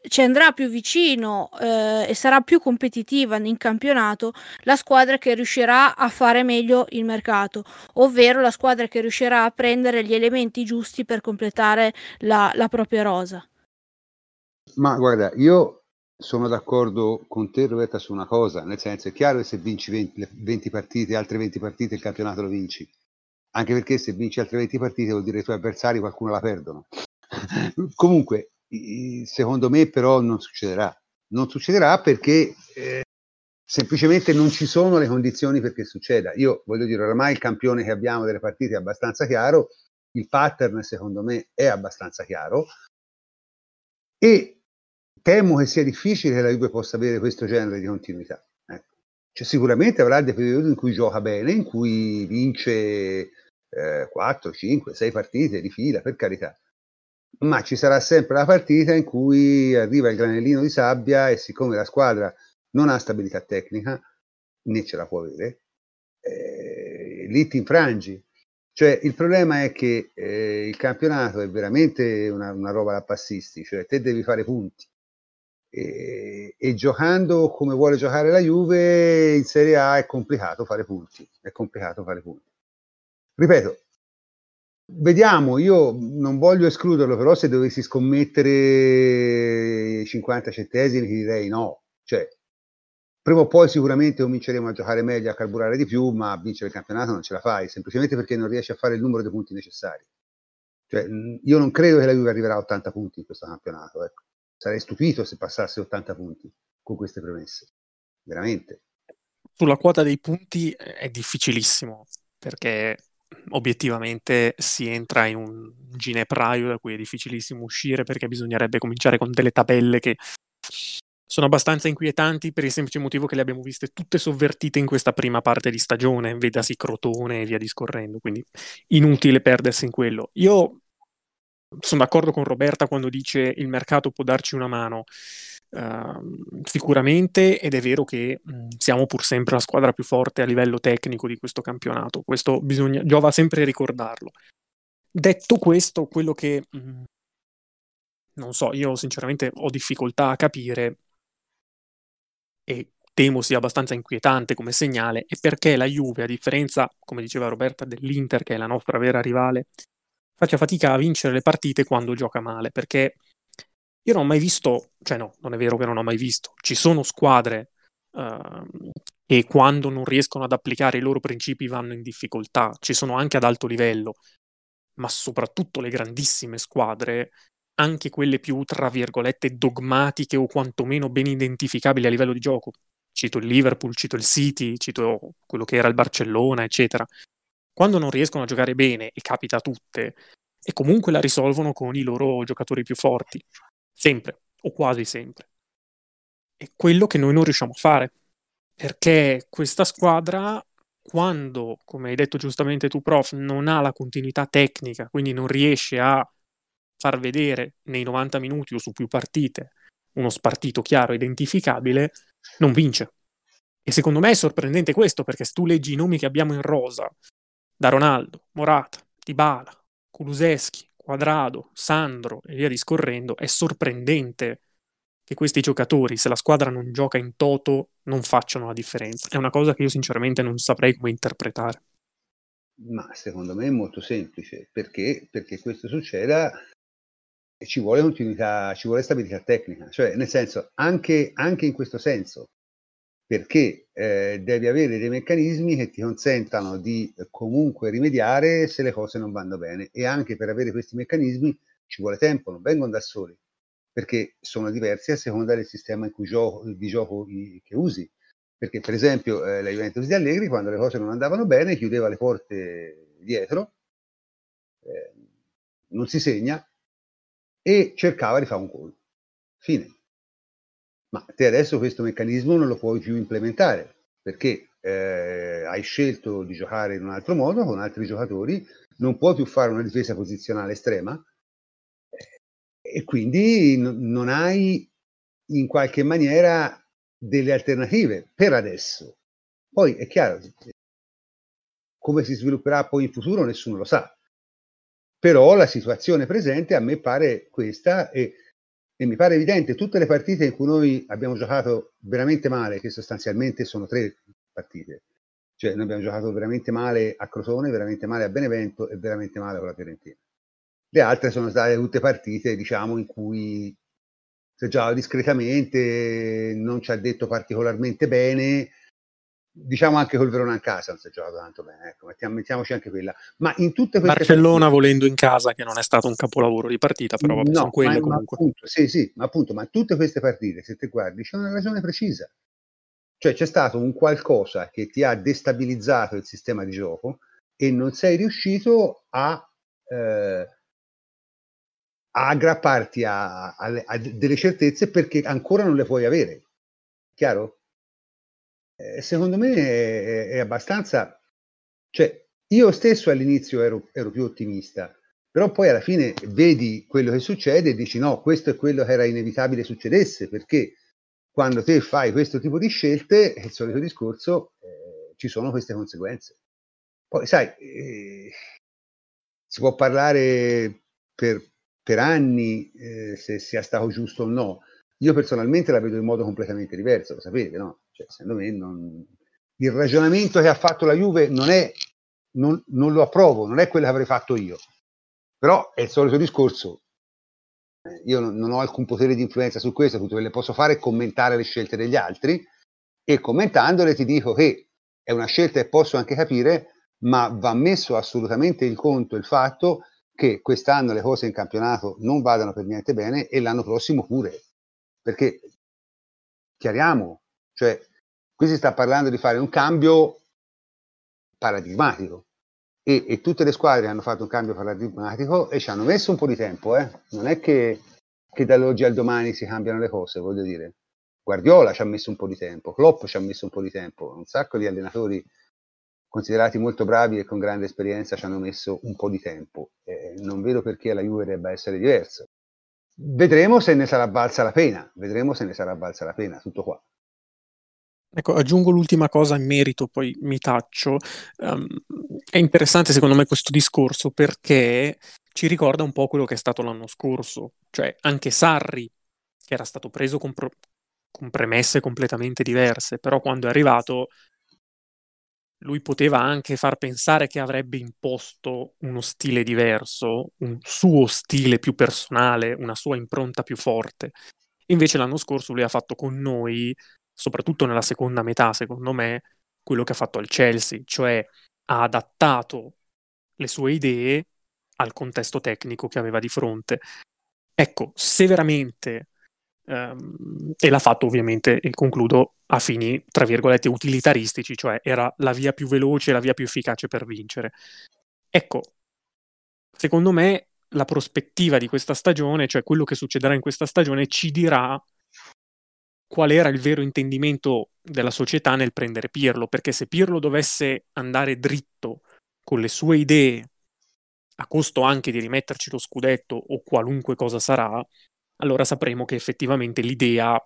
ci andrà più vicino eh, e sarà più competitiva in campionato la squadra che riuscirà a fare meglio il mercato, ovvero la squadra che riuscirà a prendere gli elementi giusti per completare la, la propria rosa. Ma guarda, io sono d'accordo con te Roberta su una cosa, nel senso è chiaro che se vinci 20, 20 partite, altre 20 partite il campionato lo vinci, anche perché se vinci altre 20 partite vuol dire che i tuoi avversari qualcuno la perdono. *laughs* Comunque, secondo me però non succederà. Non succederà perché eh, semplicemente non ci sono le condizioni perché succeda. Io voglio dire, oramai il campione che abbiamo delle partite è abbastanza chiaro, il pattern secondo me è abbastanza chiaro e temo che sia difficile che la Juve possa avere questo genere di continuità. Ecco. Cioè, sicuramente avrà dei periodi in cui gioca bene, in cui vince eh, 4, 5, 6 partite di fila, per carità. Ma ci sarà sempre la partita in cui arriva il granellino di sabbia e siccome la squadra non ha stabilità tecnica, né ce la può avere, eh, lì ti infrangi. Cioè, il problema è che eh, il campionato è veramente una, una, roba da passisti, cioè te devi fare punti. E, e, giocando come vuole giocare la Juve in Serie A è complicato fare punti. È complicato fare punti. Ripeto, vediamo, io non voglio escluderlo, però se dovessi scommettere 50 centesimi ti direi no. Cioè, prima o poi sicuramente cominceremo a giocare meglio, a carburare di più, ma vincere il campionato non ce la fai, semplicemente perché non riesci a fare il numero di punti necessari. Cioè, io non credo che la Juve arriverà a 80 punti in questo campionato. Ecco. Sarei stupito se passasse 80 punti con queste premesse. Veramente. Sulla quota dei punti è difficilissimo, perché obiettivamente si entra in un ginepraio da cui è difficilissimo uscire, perché bisognerebbe cominciare con delle tabelle che sono abbastanza inquietanti per il semplice motivo che le abbiamo viste tutte sovvertite in questa prima parte di stagione, vedasi Crotone e via discorrendo, quindi inutile perdersi in quello. Io sono d'accordo con Roberta quando dice il mercato può darci una mano. Uh, sicuramente ed è vero che mh, siamo pur sempre la squadra più forte a livello tecnico di questo campionato, questo bisogna, giova sempre ricordarlo. Detto questo, quello che mh, non so, io sinceramente ho difficoltà a capire e temo sia abbastanza inquietante come segnale, è perché la Juve, a differenza, come diceva Roberta, dell'Inter, che è la nostra vera rivale, faccia fatica a vincere le partite quando gioca male, perché io non ho mai visto, cioè no, non è vero che non ho mai visto, ci sono squadre uh, che quando non riescono ad applicare i loro principi vanno in difficoltà, ci sono anche ad alto livello, ma soprattutto le grandissime squadre anche quelle più, tra virgolette, dogmatiche o quantomeno ben identificabili a livello di gioco. Cito il Liverpool, cito il City, cito quello che era il Barcellona, eccetera. Quando non riescono a giocare bene, e capita a tutte, e comunque la risolvono con i loro giocatori più forti. Sempre, o quasi sempre. È quello che noi non riusciamo a fare. Perché questa squadra, quando, come hai detto giustamente tu, prof, non ha la continuità tecnica, quindi non riesce a far vedere nei 90 minuti o su più partite uno spartito chiaro, identificabile, non vince. E secondo me è sorprendente questo, perché se tu leggi i nomi che abbiamo in rosa, da Ronaldo, Morata, Dybala, Kuluseschi, Quadrado, Sandro e via discorrendo, è sorprendente che questi giocatori, se la squadra non gioca in toto, non facciano la differenza. È una cosa che io sinceramente non saprei come interpretare. Ma secondo me è molto semplice, perché? Perché questo succeda ci vuole continuità, ci vuole stabilità tecnica, cioè nel senso anche, anche in questo senso, perché eh, devi avere dei meccanismi che ti consentano di eh, comunque rimediare se le cose non vanno bene e anche per avere questi meccanismi ci vuole tempo, non vengono da soli, perché sono diversi a seconda del sistema gioco, di gioco che usi. Perché per esempio eh, la Juventus di Allegri quando le cose non andavano bene chiudeva le porte dietro, eh, non si segna, e cercava di fare un gol. Fine. Ma te adesso questo meccanismo non lo puoi più implementare perché eh, hai scelto di giocare in un altro modo con altri giocatori, non puoi più fare una difesa posizionale estrema e quindi n- non hai in qualche maniera delle alternative per adesso. Poi è chiaro, come si svilupperà poi in futuro nessuno lo sa però la situazione presente a me pare questa e, e, mi pare evidente tutte le partite in cui noi abbiamo giocato veramente male, che sostanzialmente sono tre partite, cioè noi abbiamo giocato veramente male a Crotone, veramente male a Benevento e veramente male con la Fiorentina. Le altre sono state tutte partite, diciamo, in cui si giocava discretamente, non ci ha detto particolarmente bene, diciamo anche col Verona in casa non si è giocato tanto bene, ecco, mettiamo, mettiamoci anche quella. Ma in tutte queste Barcellona partite... volendo in casa, che non è stato un capolavoro di partita, però vabbè, no, sono quelle ma, comunque. Ma appunto, sì, sì, ma appunto, ma tutte queste partite, se ti guardi, c'è una ragione precisa. Cioè c'è stato un qualcosa che ti ha destabilizzato il sistema di gioco e non sei riuscito a, eh, a aggrapparti a, a, a delle certezze perché ancora non le puoi avere. Chiaro? Eh, secondo me è, è abbastanza, cioè io stesso all'inizio ero, ero più ottimista, però poi alla fine vedi quello che succede e dici no, questo è quello che era inevitabile succedesse, perché quando te fai questo tipo di scelte, è il solito discorso, eh, ci sono queste conseguenze. Poi sai, eh, si può parlare per, per anni eh, se sia stato giusto o no. Io personalmente la vedo in modo completamente diverso, lo sapete, no? Cioè, secondo me non... il ragionamento che ha fatto la Juve non è, non, non lo approvo, non è quello che avrei fatto io. Però è il solito discorso, io non, ho alcun potere di influenza su questo, tutto quello che posso fare è commentare le scelte degli altri e commentandole ti dico che è una scelta che posso anche capire, ma va messo assolutamente in conto il fatto che quest'anno le cose in campionato non vadano per niente bene e l'anno prossimo pure. Perché chiariamo, cioè qui si sta parlando di fare un cambio paradigmatico e, e, tutte le squadre hanno fatto un cambio paradigmatico e ci hanno messo un po' di tempo, eh? non è che, che dall'oggi al domani si cambiano le cose, voglio dire. Guardiola ci ha messo un po' di tempo, Klopp ci ha messo un po' di tempo, un sacco di allenatori considerati molto bravi e con grande esperienza ci hanno messo un po' di tempo. Eh, non vedo perché la Juve debba essere diversa. Vedremo se ne sarà valsa la pena, vedremo se ne sarà valsa la pena, tutto qua. Ecco, aggiungo l'ultima cosa in merito, poi mi taccio. Um, è interessante secondo me questo discorso perché ci ricorda un po' quello che è stato l'anno scorso, cioè anche Sarri, che era stato preso con, pro- con premesse completamente diverse, però quando è arrivato lui poteva anche far pensare che avrebbe imposto uno stile diverso, un suo stile più personale, una sua impronta più forte. Invece l'anno scorso lui ha fatto con noi soprattutto nella seconda metà, secondo me, quello che ha fatto al Chelsea, cioè ha adattato le sue idee al contesto tecnico che aveva di fronte. Ecco, se veramente, um, e l'ha fatto ovviamente, e concludo, a fini, tra virgolette, utilitaristici, cioè era la via più veloce, la via più efficace per vincere. Ecco, secondo me la prospettiva di questa stagione, cioè quello che succederà in questa stagione, ci dirà qual era il vero intendimento della società nel prendere Pirlo, perché se Pirlo dovesse andare dritto con le sue idee, a costo anche di rimetterci lo scudetto o qualunque cosa sarà, allora sapremo che effettivamente l'idea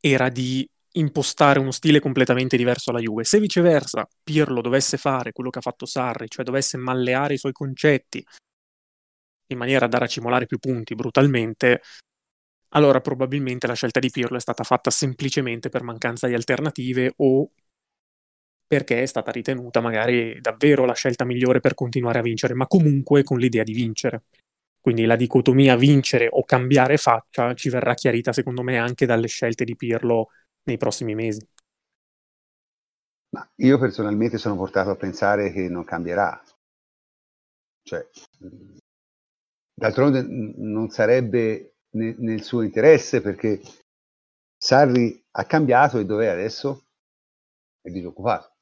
era di impostare uno stile completamente diverso alla Juve. Se viceversa Pirlo dovesse fare quello che ha fatto Sarri, cioè dovesse malleare i suoi concetti in maniera da racimolare più punti brutalmente, allora probabilmente la scelta di Pirlo è stata fatta semplicemente per mancanza di alternative o perché è stata ritenuta magari davvero la scelta migliore per continuare a vincere, ma comunque con l'idea di vincere. Quindi la dicotomia vincere o cambiare faccia ci verrà chiarita secondo me anche dalle scelte di Pirlo nei prossimi mesi. Ma io personalmente sono portato a pensare che non cambierà. Cioè, d'altronde non sarebbe ne, nel suo interesse perché Sarri ha cambiato e dov'è adesso? È disoccupato.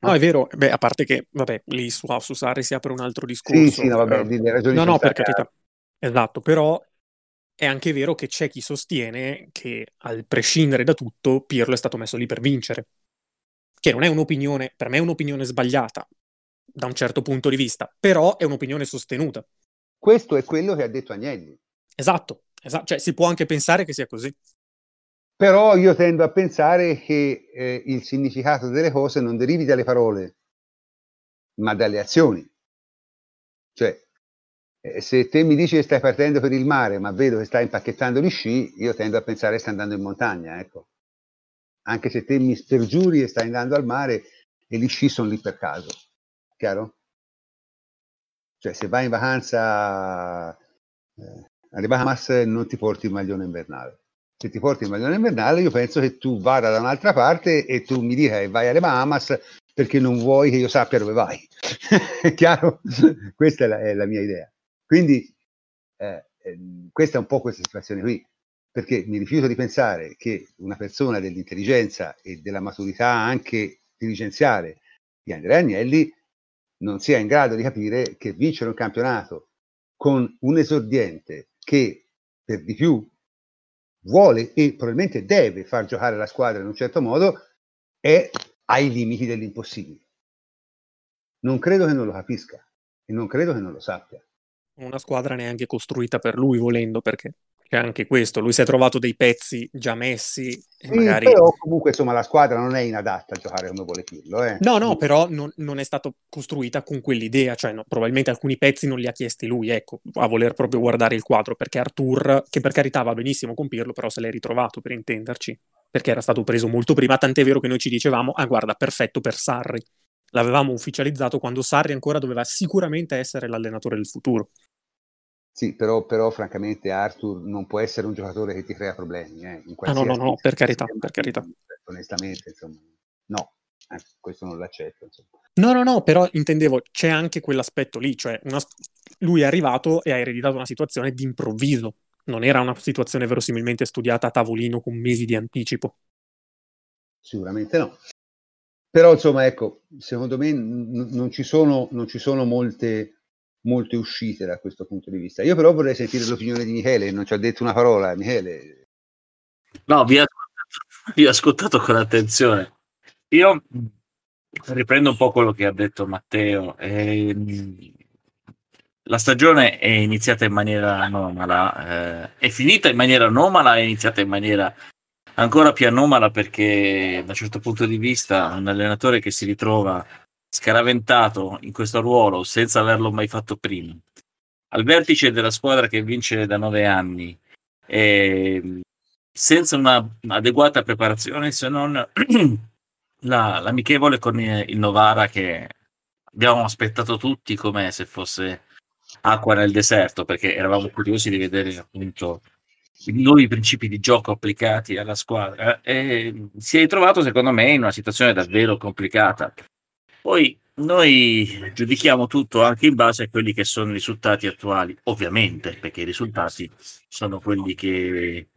No, è vero, beh, a parte che, vabbè, lì su, su Sarri si apre un altro discorso. Sì, sì, no, vabbè, eh, le ragioni No, no, per carità. Esatto, però è anche vero che c'è chi sostiene che, al prescindere da tutto, Pirlo è stato messo lì per vincere. Che non è un'opinione, per me è un'opinione sbagliata, da un certo punto di vista, però è un'opinione sostenuta. Questo è quello che ha detto Agnelli. Esatto, Esatto, cioè si può anche pensare che sia così. Però io tendo a pensare che eh, il significato delle cose non derivi dalle parole, ma dalle azioni. Cioè, eh, se te mi dici che stai partendo per il mare, ma vedo che stai impacchettando gli sci, io tendo a pensare che stai andando in montagna, ecco. Anche se te mi spergiuri e stai andando al mare e gli sci sono lì per caso. Chiaro? Cioè, se vai in vacanza eh, alle Bahamas non ti porti il maglione invernale. Se ti porti il maglione invernale, io penso che tu vada da un'altra parte e tu mi dica che vai alle Bahamas perché non vuoi che io sappia dove vai. *laughs* è chiaro? *laughs* questa è la, è la, mia idea. Quindi eh, eh, questa è un po' questa situazione qui, perché mi rifiuto di pensare che una persona dell'intelligenza e della maturità anche dirigenziale di Andrea Agnelli non sia in grado di capire che vincere un campionato con un esordiente che per di più vuole e probabilmente deve far giocare la squadra in un certo modo è ai limiti dell'impossibile. non credo che non lo capisca e non credo che non lo sappia. Una squadra neanche costruita per lui, volendo, perché c'è anche questo. Lui si è trovato dei pezzi già messi. Sì, magari... però comunque insomma la squadra non è inadatta a giocare come vuole Pirlo. Eh. No, no, però non, non è stata costruita con quell'idea, cioè no, probabilmente alcuni pezzi non li ha chiesti lui, ecco, a voler proprio guardare il quadro, perché Artur, che per carità va benissimo con Pirlo, però se l'è ritrovato per intenderci, perché era stato preso molto prima, tant'è vero che noi ci dicevamo, ah guarda, perfetto per Sarri. L'avevamo ufficializzato quando Sarri ancora doveva sicuramente essere l'allenatore del futuro. Sì, però, però francamente Arthur non può essere un giocatore che ti crea problemi. Eh, Ah no, no, no, per carità, per carità. Onestamente, insomma, no, eh, questo non l'accetto. Insomma. No, no, no, però intendevo, c'è anche quell'aspetto lì, cioè una- lui è arrivato e ha ereditato una situazione di improvviso, non era una situazione verosimilmente studiata a tavolino con mesi di anticipo. Sicuramente no. Però insomma, ecco, secondo me n- non ci sono, non ci sono molte, molte uscite da questo punto di vista. Io però vorrei sentire l'opinione di Michele, non ci ha detto una parola. Michele, No, vi ho ascoltato, *laughs* ascoltato con attenzione. Io riprendo un po' quello che ha detto Matteo. Ehm, la stagione è iniziata in maniera anomala, eh, è finita in maniera anomala, è iniziata in maniera ancora più anomala perché da un certo punto di vista un allenatore che si ritrova scaraventato in questo ruolo senza averlo mai fatto prima, al vertice della squadra che vince da nove anni, e senza una adeguata preparazione se non *clears throat* la, l'amichevole con il Novara che abbiamo aspettato tutti come se fosse acqua nel deserto perché eravamo curiosi di vedere appunto i nuovi principi di gioco applicati alla squadra. E si è ritrovato secondo me in una situazione davvero complicata poi noi giudichiamo tutto anche in base a quelli che sono i risultati attuali ovviamente perché i risultati sono quelli che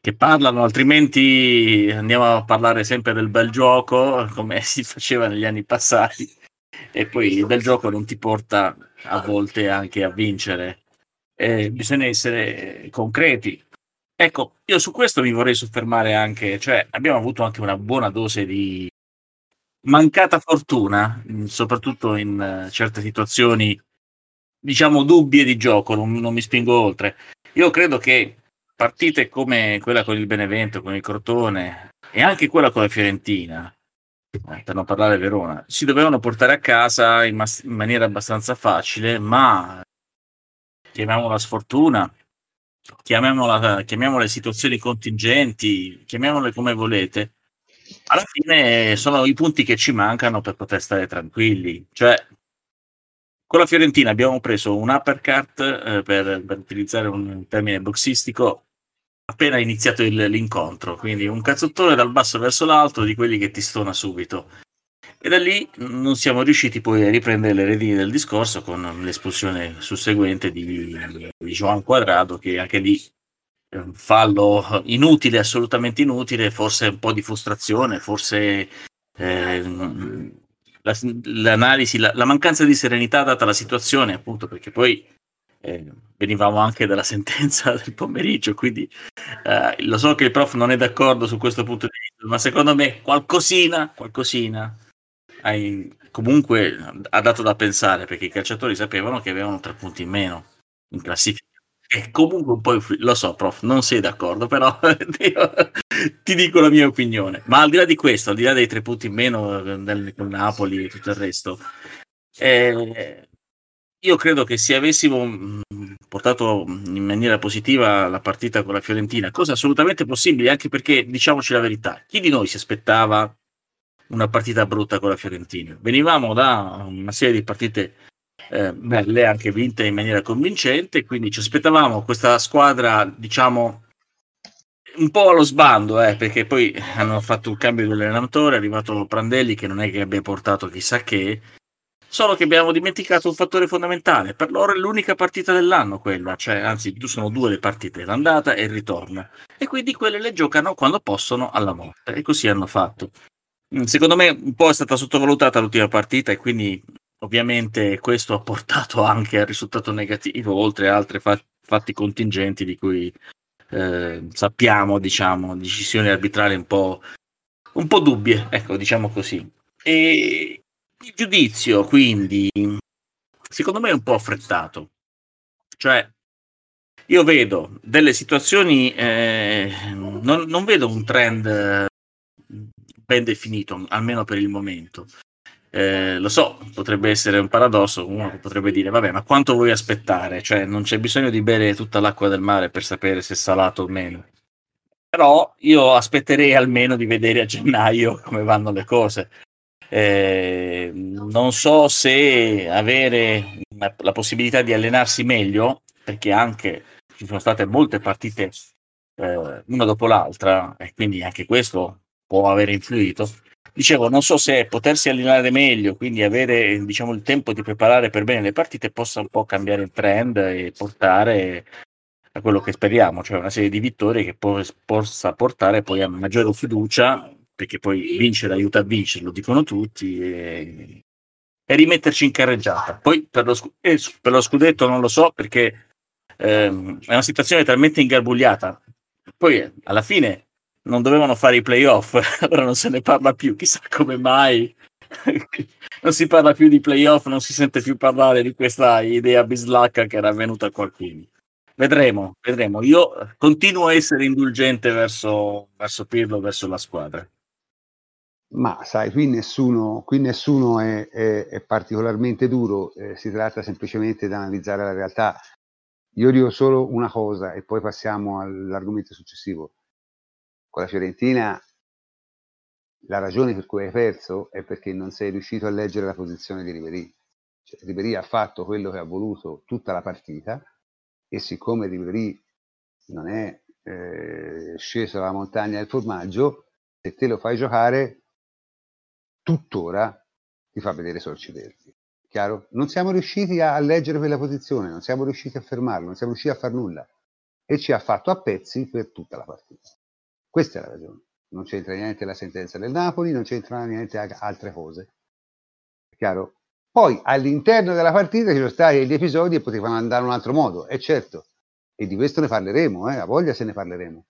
che parlano, altrimenti andiamo a parlare sempre del bel gioco come *laughs* si faceva negli anni passati e poi il bel gioco non ti porta a volte anche a vincere. Eh, bisogna essere concreti. Ecco, io su questo mi vorrei soffermare anche, cioè abbiamo avuto anche una buona dose di mancata fortuna, soprattutto in eh, certe situazioni, diciamo, dubbie di gioco, non, non mi spingo oltre. Io credo che partite come quella con il Benevento, con il Crotone e anche quella con la Fiorentina, eh, per non parlare Verona, si dovevano portare a casa in, mas- in maniera abbastanza facile, ma chiamiamola sfortuna, chiamiamola, chiamiamole situazioni contingenti, chiamiamole come volete. Alla fine sono i punti che ci mancano per poter stare tranquilli. Cioè, con la Fiorentina abbiamo preso un uppercut, eh, per, per utilizzare un termine boxistico, appena iniziato il- l'incontro. Quindi un cazzottone dal basso verso l'alto di quelli che ti stona subito. E da lì non siamo riusciti poi a riprendere le redini del discorso con l'espulsione susseguente di, di Joan Quadrado, che anche lì un fallo inutile, assolutamente inutile, forse un po' di frustrazione, forse ehm, la- l'analisi, la, la mancanza di serenità data la situazione, appunto perché poi eh, venivamo anche dalla *laughs* sentenza del pomeriggio, quindi eh, lo so che il prof non è d'accordo su questo punto di vista, ma secondo me qualcosina, qualcosina hai- comunque ha dato da pensare perché i calciatori sapevano che avevano tre punti in meno in classifica. E comunque un po' influ- lo so, prof, non sei d'accordo, però *laughs* ti dico la mia opinione. Ma al di là di questo, al di là dei tre punti in meno eh, del, con Napoli e tutto il resto, eh, io credo che se avessimo mh, portato in maniera positiva la partita con la Fiorentina, cosa assolutamente possibile, anche perché diciamoci la verità, chi di noi si aspettava una partita brutta con la Fiorentina? Venivamo da una serie di partite eh, belle, anche vinte in maniera convincente, quindi ci aspettavamo questa squadra, diciamo, un po' allo sbando, eh, perché poi hanno fatto un cambio di allenatore, è arrivato Prandelli che non è che abbia portato chissà che, solo che abbiamo dimenticato un fattore fondamentale, per loro è l'unica partita dell'anno quella, cioè anzi sono due le partite, l'andata e il ritorno, e quindi quelle le giocano quando possono alla morte, e così hanno fatto. Secondo me un po' è stata sottovalutata l'ultima partita e quindi ovviamente questo ha portato anche al risultato negativo, oltre a altri fa- fatti contingenti di cui eh, sappiamo, diciamo, decisioni arbitrali un po', un po' dubbie, ecco, diciamo così. E Il giudizio, quindi, secondo me è un po' affrettato. Cioè, io vedo delle situazioni, eh, non, non, vedo un trend ben definito, almeno per il momento. Eh, lo so, potrebbe essere un paradosso, uno potrebbe dire, vabbè, ma quanto vuoi aspettare? Cioè, non c'è bisogno di bere tutta l'acqua del mare per sapere se è salato o meno. Però io aspetterei almeno di vedere a gennaio *laughs* come vanno le cose. Eh, non so se avere la possibilità di allenarsi meglio, perché anche ci sono state molte partite eh, una dopo l'altra, e quindi anche questo può aver influito. Dicevo, non so se potersi allenare meglio, quindi avere diciamo, il tempo di preparare per bene le partite, possa un po' cambiare il trend e portare a quello che speriamo, cioè una serie di vittorie che po- possa portare poi a maggiore fiducia perché poi vincere aiuta a vincere, lo dicono tutti, e, e rimetterci in carreggiata. Poi per lo, eh, per lo scudetto non lo so perché ehm, è una situazione talmente ingarbugliata. Poi eh, alla fine non dovevano fare i playoff, *laughs* ora non se ne parla più, chissà come mai. *laughs* non si parla più di playoff, non si sente più parlare di questa idea bislacca che era venuta a qualcuno. Vedremo, vedremo. Io continuo a essere indulgente verso, verso Pirlo, verso la squadra. Ma sai, qui nessuno, qui nessuno è, è, è, particolarmente duro, eh, si tratta semplicemente di analizzare la realtà. Io dico solo una cosa e poi passiamo all'argomento successivo. Con la Fiorentina la ragione per cui hai perso è perché non sei riuscito a leggere la posizione di Ribery. Cioè, Ribery ha fatto quello che ha voluto tutta la partita e siccome Ribery non è eh, sceso dalla montagna del formaggio, se te lo fai giocare tuttora ti fa vedere sorci verdi. Chiaro? Non siamo riusciti a leggere quella posizione, non siamo riusciti a fermarlo, non siamo riusciti a far nulla e ci ha fatto a pezzi per tutta la partita. Questa è la ragione. Non c'entra niente la sentenza del Napoli, non c'entra niente altre cose. Chiaro? Poi all'interno della partita ci sono stati gli episodi e potevano andare in un altro modo, è certo, e di questo ne parleremo, eh, a voglia se ne parleremo.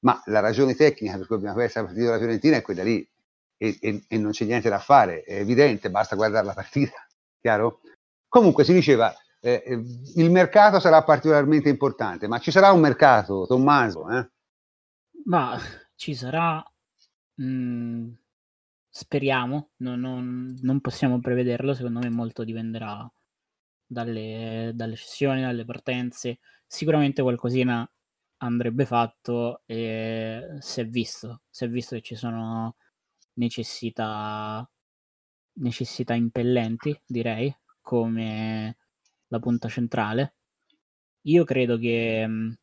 Ma la ragione tecnica per cui abbiamo perso la partita della Fiorentina è quella lì, e, e, e non c'è niente da fare, è evidente, basta guardare la partita, *laughs* chiaro? Comunque si diceva, eh, eh, il mercato sarà particolarmente importante, ma ci sarà un mercato, Tommaso? Eh? Ma *laughs* ci sarà, mh, mm, speriamo, non, non, non, possiamo prevederlo, secondo me molto dipenderà dalle, dalle cessioni, dalle partenze, sicuramente qualcosina andrebbe fatto e si è visto, si è visto che ci sono necessità, necessità impellenti, direi, come la punta centrale. Io credo che mh,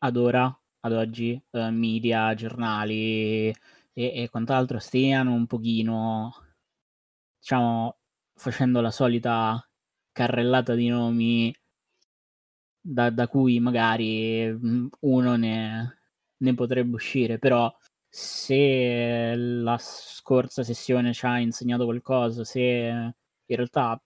ad ora, ad oggi, eh, media, giornali e, e quant'altro stiano un pochino, diciamo, facendo la solita carrellata di nomi da, da cui magari uno ne, ne potrebbe uscire, però se la scorsa sessione ci ha insegnato qualcosa, se in realtà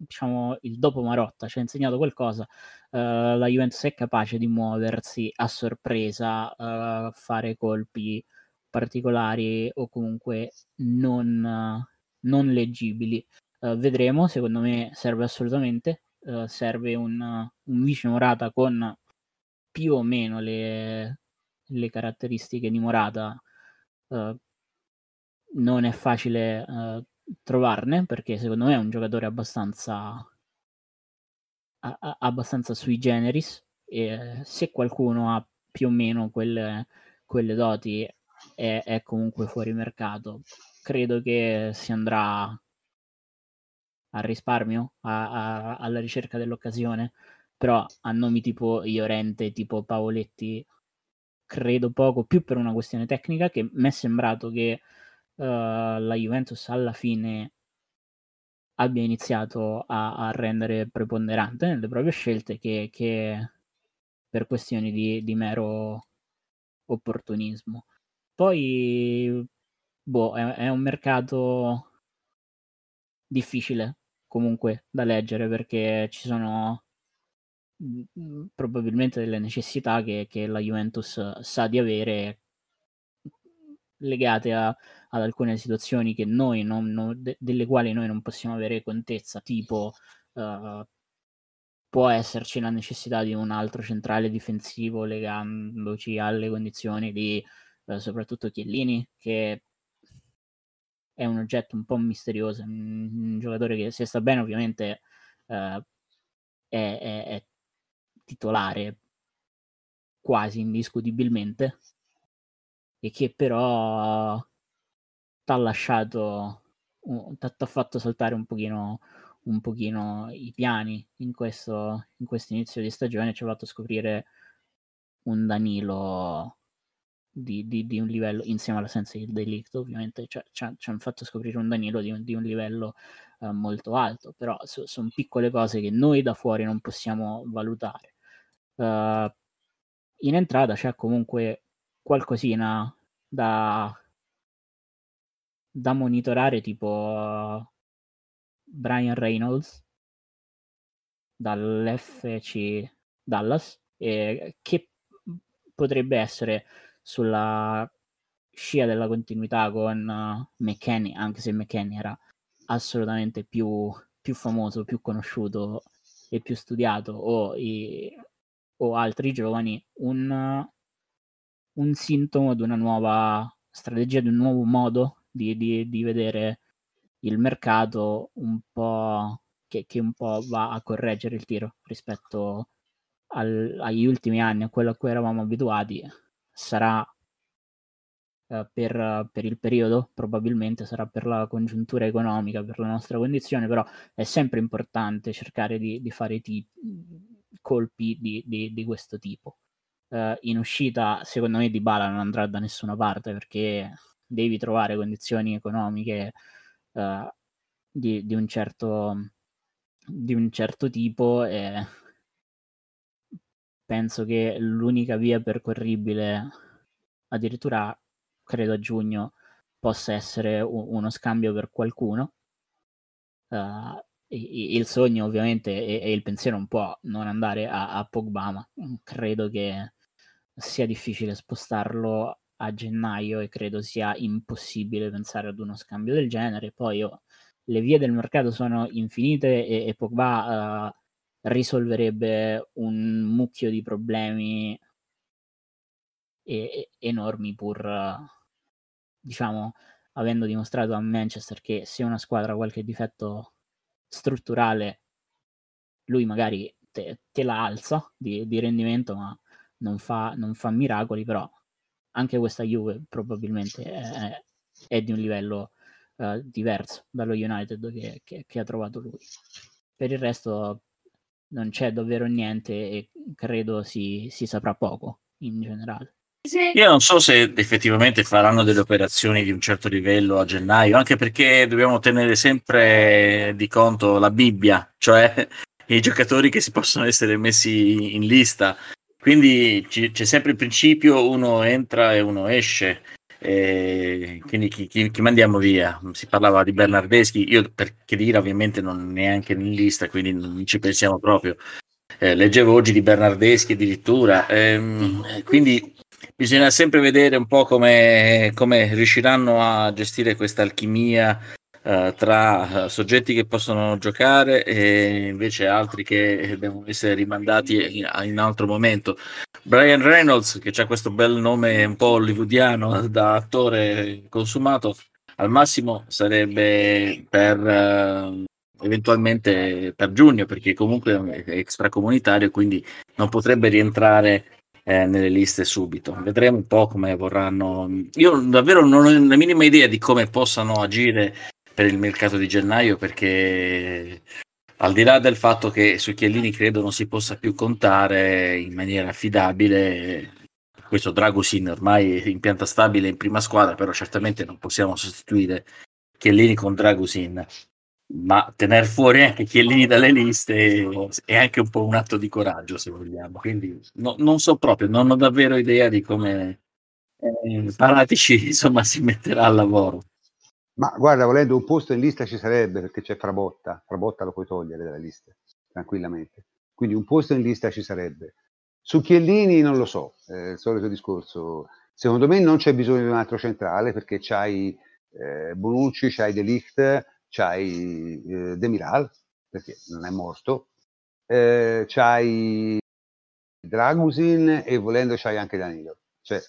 diciamo il dopo Marotta ci ha insegnato qualcosa, uh, la Juventus è capace di muoversi a sorpresa, uh, fare colpi particolari o comunque non, non leggibili. vedremo, secondo me serve assolutamente, serve un, un vice Morata con più o meno le, le caratteristiche di Morata non è facile trovarne perché secondo me è un giocatore abbastanza a, a, abbastanza sui generis e se qualcuno ha più o meno quelle, quelle doti è, è comunque fuori mercato. Credo che si andrà al risparmio a, alla ricerca dell'occasione però a nomi tipo Iorente tipo Paoletti credo poco, più per una questione tecnica che mi è sembrato che la Juventus alla fine abbia iniziato a, a rendere preponderante nelle proprie scelte che, che per questioni di, di, mero opportunismo. Poi, boh, è, è un mercato difficile comunque da leggere perché ci sono Mhmm, probabilmente delle necessità che, che la Juventus sa di avere legate a, ad alcune situazioni non, non, de, delle quali noi non possiamo avere contezza, tipo uh, può esserci la necessità di un altro centrale difensivo legandoci alle condizioni di uh, soprattutto Chiellini, che è un oggetto un po' misterioso, un, un giocatore che se sta bene ovviamente uh, è, è, è titolare quasi indiscutibilmente e che però ti ha lasciato, ti ha fatto saltare un pochino, un pochino i piani in questo, in inizio di stagione, ci ha fatto scoprire un Danilo di, di, di, un livello, insieme all'assenza di Delict ovviamente, cioè, ci, hanno fatto scoprire un Danilo di un, di un livello uh, molto alto, però so, sono piccole cose che noi da fuori non possiamo valutare. Uh, in entrata c'è comunque qualcosina da, da monitorare tipo Brian Reynolds dall'FC Dallas eh, che potrebbe essere sulla scia della continuità con uh, McKenny anche se McKenny era assolutamente più, più famoso, più conosciuto e più studiato o, i, o altri giovani un, un sintomo di una nuova strategia, di un nuovo modo di, di, di vedere il mercato un po' che, che, un po' va a correggere il tiro rispetto al, agli ultimi anni, a quello a cui eravamo abituati. Sarà eh, per, per, il periodo, probabilmente sarà per la congiuntura economica, per la nostra condizione, però è sempre importante cercare di, di fare t- colpi di, di, di questo tipo uh, in uscita secondo me Di Bala non andrà da nessuna parte perché devi trovare condizioni economiche uh, di, di, un certo, di un certo tipo e penso che l'unica via percorribile addirittura credo a giugno possa essere uno scambio per qualcuno. Uh, il sogno ovviamente e, il pensiero un po' non andare a, a Pogba ma credo che sia difficile spostarlo a gennaio e credo sia impossibile pensare ad uno scambio del genere. Poi oh, le vie del mercato sono infinite e, e Pogba uh, risolverebbe un mucchio di problemi e, e, enormi pur, uh, diciamo, avendo dimostrato a Manchester che se una squadra ha qualche difetto strutturale, lui magari te, te la alza di, di rendimento, ma non fa, non fa miracoli, però anche questa Juve probabilmente è, è di un livello uh, diverso dallo United che, che, che, ha trovato lui. Per il resto non c'è davvero niente e credo si, si saprà poco in generale. Io non so se effettivamente faranno delle operazioni di un certo livello a gennaio, anche perché dobbiamo tenere sempre di conto la Bibbia, cioè *laughs* i giocatori che si possono essere messi in lista. Quindi c- c'è sempre il principio, uno entra e uno esce. E quindi chi, chi, chi, mandiamo via? Si parlava di Bernardeschi, io per dire ovviamente non neanche in lista, quindi non ci pensiamo proprio. Eh, leggevo oggi di Bernardeschi addirittura, ehm, quindi bisogna sempre vedere un po' come, come riusciranno a gestire questa alchimia Uh, tra uh, soggetti che possono giocare e invece altri che devono essere rimandati in, in altro momento. Brian Reynolds, che ha questo bel nome un po' hollywoodiano *laughs* da attore consumato, al massimo sarebbe per uh, eventualmente per giugno, perché comunque è extracomunitario, quindi non potrebbe rientrare eh, nelle liste subito. Vedremo un po' come vorranno. Io davvero non ho la minima idea di come possano agire per il mercato di gennaio perché al di là del fatto che su Chiellini credo non si possa più contare in maniera affidabile questo Dragusin ormai è in pianta stabile in prima squadra però certamente non possiamo sostituire Chiellini con Dragusin ma tenere fuori anche Chiellini dalle liste è anche un po' un atto di coraggio se vogliamo. Quindi no, non so proprio non ho davvero idea di come eh, Paratici insomma si metterà al lavoro ma guarda, volendo un posto in lista ci sarebbe perché c'è Frabotta, Frabotta lo puoi togliere dalle liste tranquillamente. Quindi un posto in lista ci sarebbe. Su Chiellini non lo so, è il solito discorso. Secondo me non c'è bisogno di un altro centrale perché c'hai eh, Bonucci, c'hai De Ligt, c'hai eh, Demiral, perché non è morto, eh, c'hai Dragusin e volendo c'hai anche Danilo. Cioè,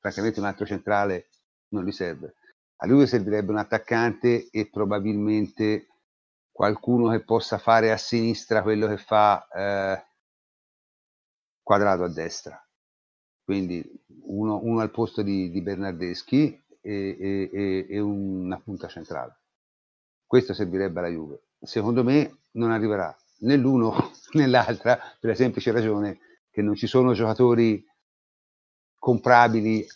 francamente un altro centrale non gli serve. A lui servirebbe un attaccante e probabilmente qualcuno che possa fare a sinistra quello che fa eh, quadrato a destra. Quindi uno, uno al posto di, di Bernardeschi e, e, e, una punta centrale. Questo servirebbe alla Juve. Secondo me non arriverà né l'uno *laughs* né l'altra per la semplice ragione che non ci sono giocatori comprabili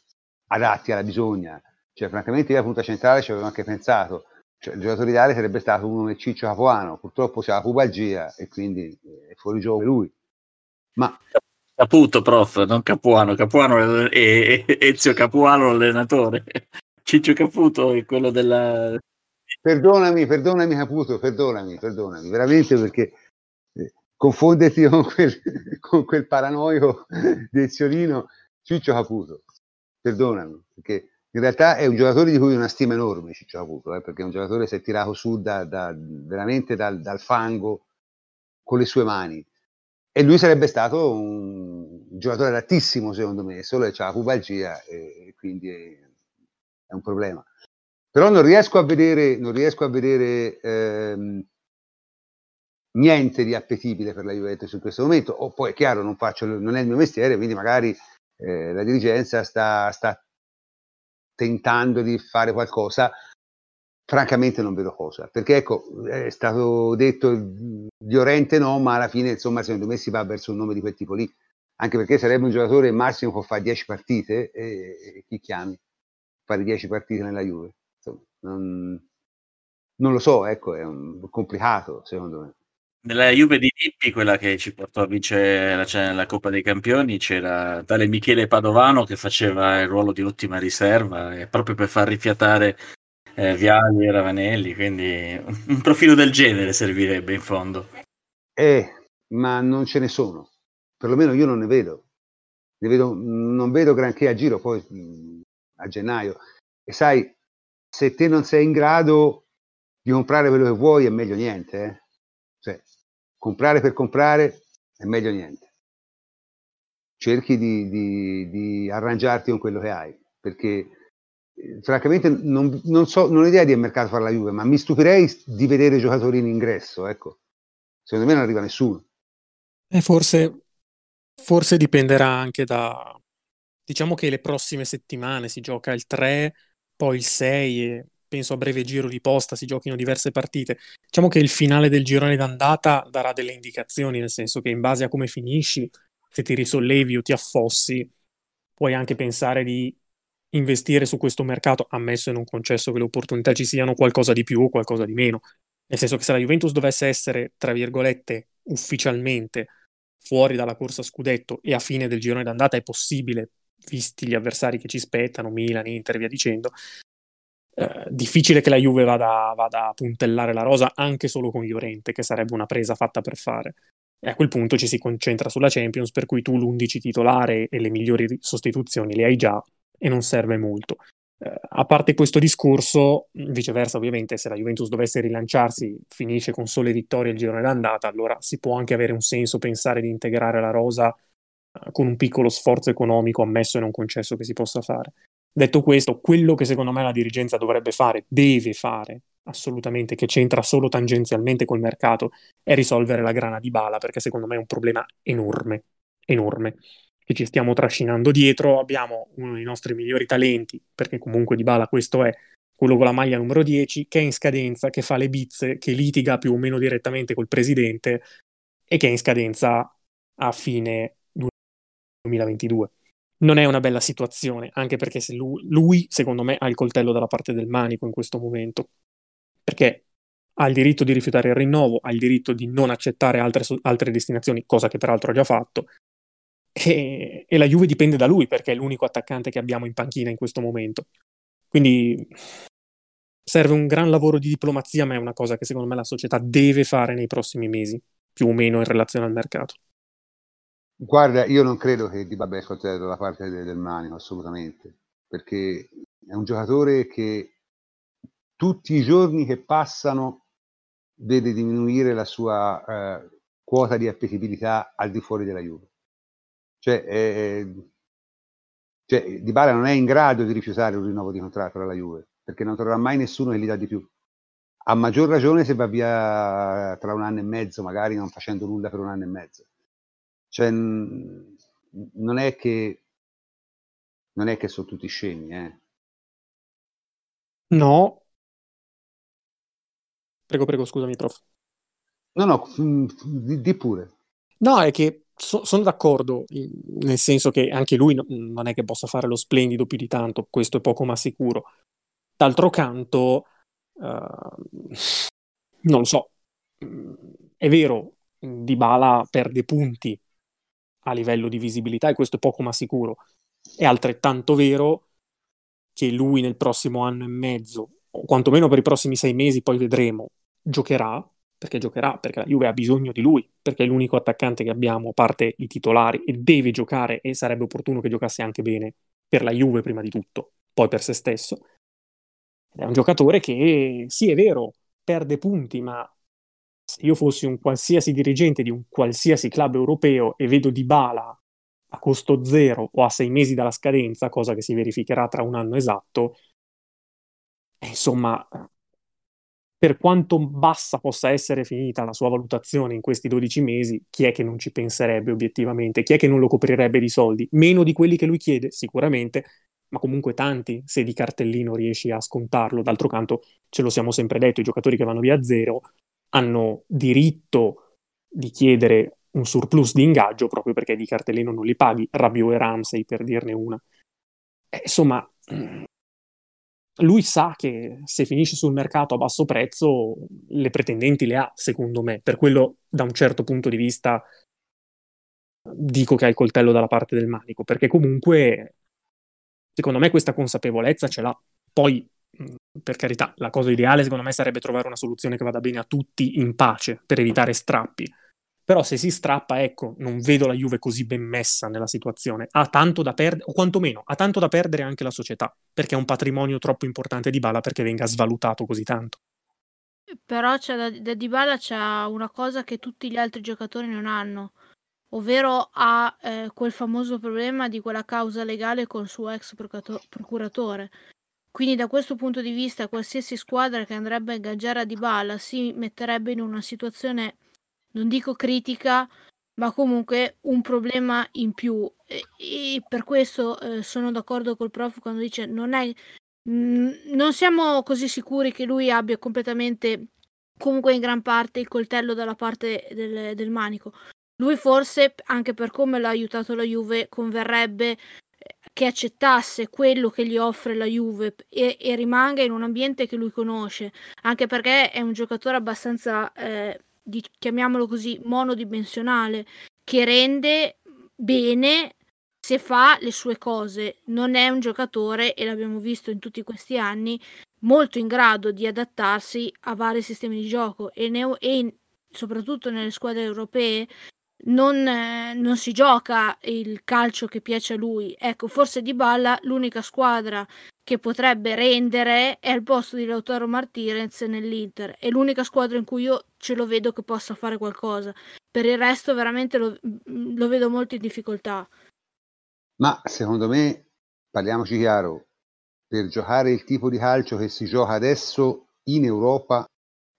adatti alla bisogna. Cioè, francamente, io la punta centrale ci avevo anche pensato. Cioè, il giocatore ideale sarebbe stato uno come Ciccio Capuano, purtroppo c'è la pubalgia e quindi è fuori gioco lui. Ma Caputo, prof, non Capuano. Capuano è, Ezio Capuano, l'allenatore. Ciccio Caputo è quello della... Perdonami, perdonami Caputo, perdonami, perdonami, veramente perché eh, confonderti con quel, *laughs* con quel paranoico *laughs* di Eziolino, Ciccio Caputo, perdonami, perché in realtà è un giocatore di cui una stima enorme, Ciccio Caputo, eh, perché è un giocatore che si è tirato su da, da, veramente dal, dal fango con le sue mani e lui sarebbe stato un giocatore adattissimo secondo me, solo che ha la pubalgia e, e quindi è, è, un problema. Però non riesco a vedere, riesco a vedere ehm, niente di appetibile per la Juventus in questo momento, o poi è chiaro, non, faccio, non è il mio mestiere, quindi magari eh, la dirigenza sta, sta tentando di fare qualcosa, francamente non vedo cosa, perché ecco, è stato detto Llorente no, ma alla fine insomma secondo me si va verso un nome di quel tipo lì, anche perché sarebbe un giocatore massimo può fare 10 partite e, e, chi chiami? Fare 10 partite nella Juve, insomma, non, non, lo so, ecco, è un, complicato secondo me. Nella Juve di Lippi, quella che ci portò a vincere la, la, Coppa dei Campioni, c'era tale Michele Padovano che faceva il ruolo di ottima riserva, eh, proprio per far rifiatare eh, Viali e Ravanelli, quindi un profilo del genere servirebbe in fondo. Eh, ma non ce ne sono, perlomeno io non ne vedo. Ne vedo non vedo granché a giro poi a gennaio. E sai, se te non sei in grado di comprare quello che vuoi è meglio niente. Eh? Comprare per comprare è meglio niente. Cerchi di, di, di arrangiarti con quello che hai, perché francamente non, non, so, non ho idea di mercato fare la Juve, ma mi stupirei di vedere giocatori in ingresso, ecco. Secondo me non arriva nessuno. E forse, forse dipenderà anche da... Diciamo che le prossime settimane si gioca il 3, poi il 6 e penso a breve giro di posta si giochino diverse partite. Diciamo che il finale del girone d'andata darà delle indicazioni, nel senso che in base a come finisci, se ti risollevi o ti affossi, puoi anche pensare di investire su questo mercato, ammesso e non concesso che le opportunità ci siano, qualcosa di più o qualcosa di meno. Nel senso che se la Juventus dovesse essere, tra virgolette, ufficialmente fuori dalla corsa scudetto e a fine del girone d'andata è possibile, visti gli avversari che ci spettano, Milan, Inter, via dicendo, eh, difficile che la Juve vada, vada, a puntellare la rosa anche solo con Llorente, che sarebbe una presa fatta per fare. E a quel punto ci si concentra sulla Champions, per cui tu l'11 titolare e le migliori sostituzioni le hai già, e non serve molto. Eh, a parte questo discorso, viceversa, ovviamente, se la Juventus dovesse rilanciarsi, finisce con sole vittorie il girone d'andata, allora si può anche avere un senso pensare di integrare la rosa eh, con un piccolo sforzo economico, ammesso e non concesso che si possa fare. Detto questo, quello che secondo me la dirigenza dovrebbe fare, deve fare assolutamente, che c'entra solo tangenzialmente col mercato, è risolvere la grana di bala, perché secondo me è un problema enorme, enorme che ci stiamo trascinando dietro, abbiamo uno dei nostri migliori talenti, perché comunque Di Bala questo è, quello con la maglia numero 10, che è in scadenza, che fa le bizze, che litiga più o meno direttamente col presidente e che è in scadenza a fine 2022. Non è una bella situazione, anche perché se lui, lui, secondo me, ha il coltello dalla parte del manico in questo momento, perché ha il diritto di rifiutare il rinnovo, ha il diritto di non accettare altre, altre destinazioni, cosa che peraltro ha già fatto, e, e, la Juve dipende da lui perché è l'unico attaccante che abbiamo in panchina in questo momento. Quindi serve un gran lavoro di diplomazia, ma è una cosa che secondo me la società deve fare nei prossimi mesi, più o meno in relazione al mercato. Guarda, io non credo che Di Babè sia dalla parte del, del manico, assolutamente, perché è un giocatore che tutti i giorni che passano vede diminuire la sua eh, quota di appetibilità al di fuori della Juve. Cioè, eh, cioè, Dybala non è in grado di rifiutare un rinnovo di contratto dalla Juve, perché non troverà mai nessuno che gli dà di più. A maggior ragione se va via tra un anno e mezzo, magari non facendo nulla per un anno e mezzo. Cioè, non è che non è che sono tutti scemi, eh. No. Prego, prego, scusami, prof. No, no, di, di pure. No, è che so, sono d'accordo, nel senso che anche lui no, non è che possa fare lo splendido più di tanto, questo è poco ma sicuro. D'altro canto, uh, non lo so, è vero, Dybala perde punti a livello di visibilità e questo è poco ma sicuro. È altrettanto vero che lui nel prossimo anno e mezzo, o quantomeno per i prossimi sei mesi, poi vedremo, giocherà, perché giocherà, perché la Juve ha bisogno di lui, perché è l'unico attaccante che abbiamo, a parte i titolari, e deve giocare, e sarebbe opportuno che giocasse anche bene per la Juve prima di tutto, poi per se stesso. È un giocatore che, sì, è vero, perde punti, ma se io fossi un qualsiasi dirigente di un qualsiasi club europeo e vedo Di Bala a costo zero o a sei mesi dalla scadenza, cosa che si verificherà tra un anno esatto, eh, insomma, per quanto bassa possa essere finita la sua valutazione in questi 12 mesi, chi è che non ci penserebbe obiettivamente? Chi è che non lo coprirebbe di soldi? Meno di quelli che lui chiede, sicuramente, ma comunque tanti, se di cartellino riesci a scontarlo. D'altro canto, ce lo siamo sempre detto, i giocatori che vanno via a zero hanno diritto di chiedere un surplus di ingaggio proprio perché di cartellino non li paghi, Rabiot e Ramsey per dirne una. Eh, insomma, lui sa che se finisce sul mercato a basso prezzo le pretendenti le ha, secondo me. Per quello, da un certo punto di vista, dico che ha il coltello dalla parte del manico, perché comunque, secondo me, questa consapevolezza ce l'ha. Poi per carità, la cosa ideale secondo me sarebbe trovare una soluzione che vada bene a tutti in pace per evitare strappi. Però se si strappa, ecco, non vedo la Juve così ben messa nella situazione. Ha tanto da perdere, o quantomeno ha tanto da perdere anche la società, perché è un patrimonio troppo importante di Bala perché venga svalutato così tanto. Però c'è da, da Dybala c'è una cosa che tutti gli altri giocatori non hanno, ovvero ha eh, quel famoso problema di quella causa legale con il suo ex procuratore. Quindi da questo punto di vista qualsiasi squadra che andrebbe a ingaggiare a Dybala si metterebbe in una situazione, non dico critica, ma comunque un problema in più. E, e per questo eh, sono d'accordo col prof quando dice non è mh, mm, non siamo così sicuri che lui abbia completamente comunque in gran parte il coltello dalla parte del, del manico. Lui forse, anche per come l'ha aiutato la Juve, converrebbe che accettasse quello che gli offre la Juve e, e, rimanga in un ambiente che lui conosce, anche perché è un giocatore abbastanza, eh, di, chiamiamolo così, monodimensionale, che rende bene se fa le sue cose. Non è un giocatore, e l'abbiamo visto in tutti questi anni, molto in grado di adattarsi a vari sistemi di gioco e, ne, e in, soprattutto nelle squadre europee non, eh, non, si gioca il calcio che piace a lui. Ecco, forse Di Balla l'unica squadra che potrebbe rendere è al posto di Lautaro Martinez nell'Inter. È l'unica squadra in cui io ce lo vedo che possa fare qualcosa. Per il resto veramente lo, mm, lo vedo molto in difficoltà. Ma secondo me, parliamoci chiaro, per giocare il tipo di calcio che si gioca adesso in Europa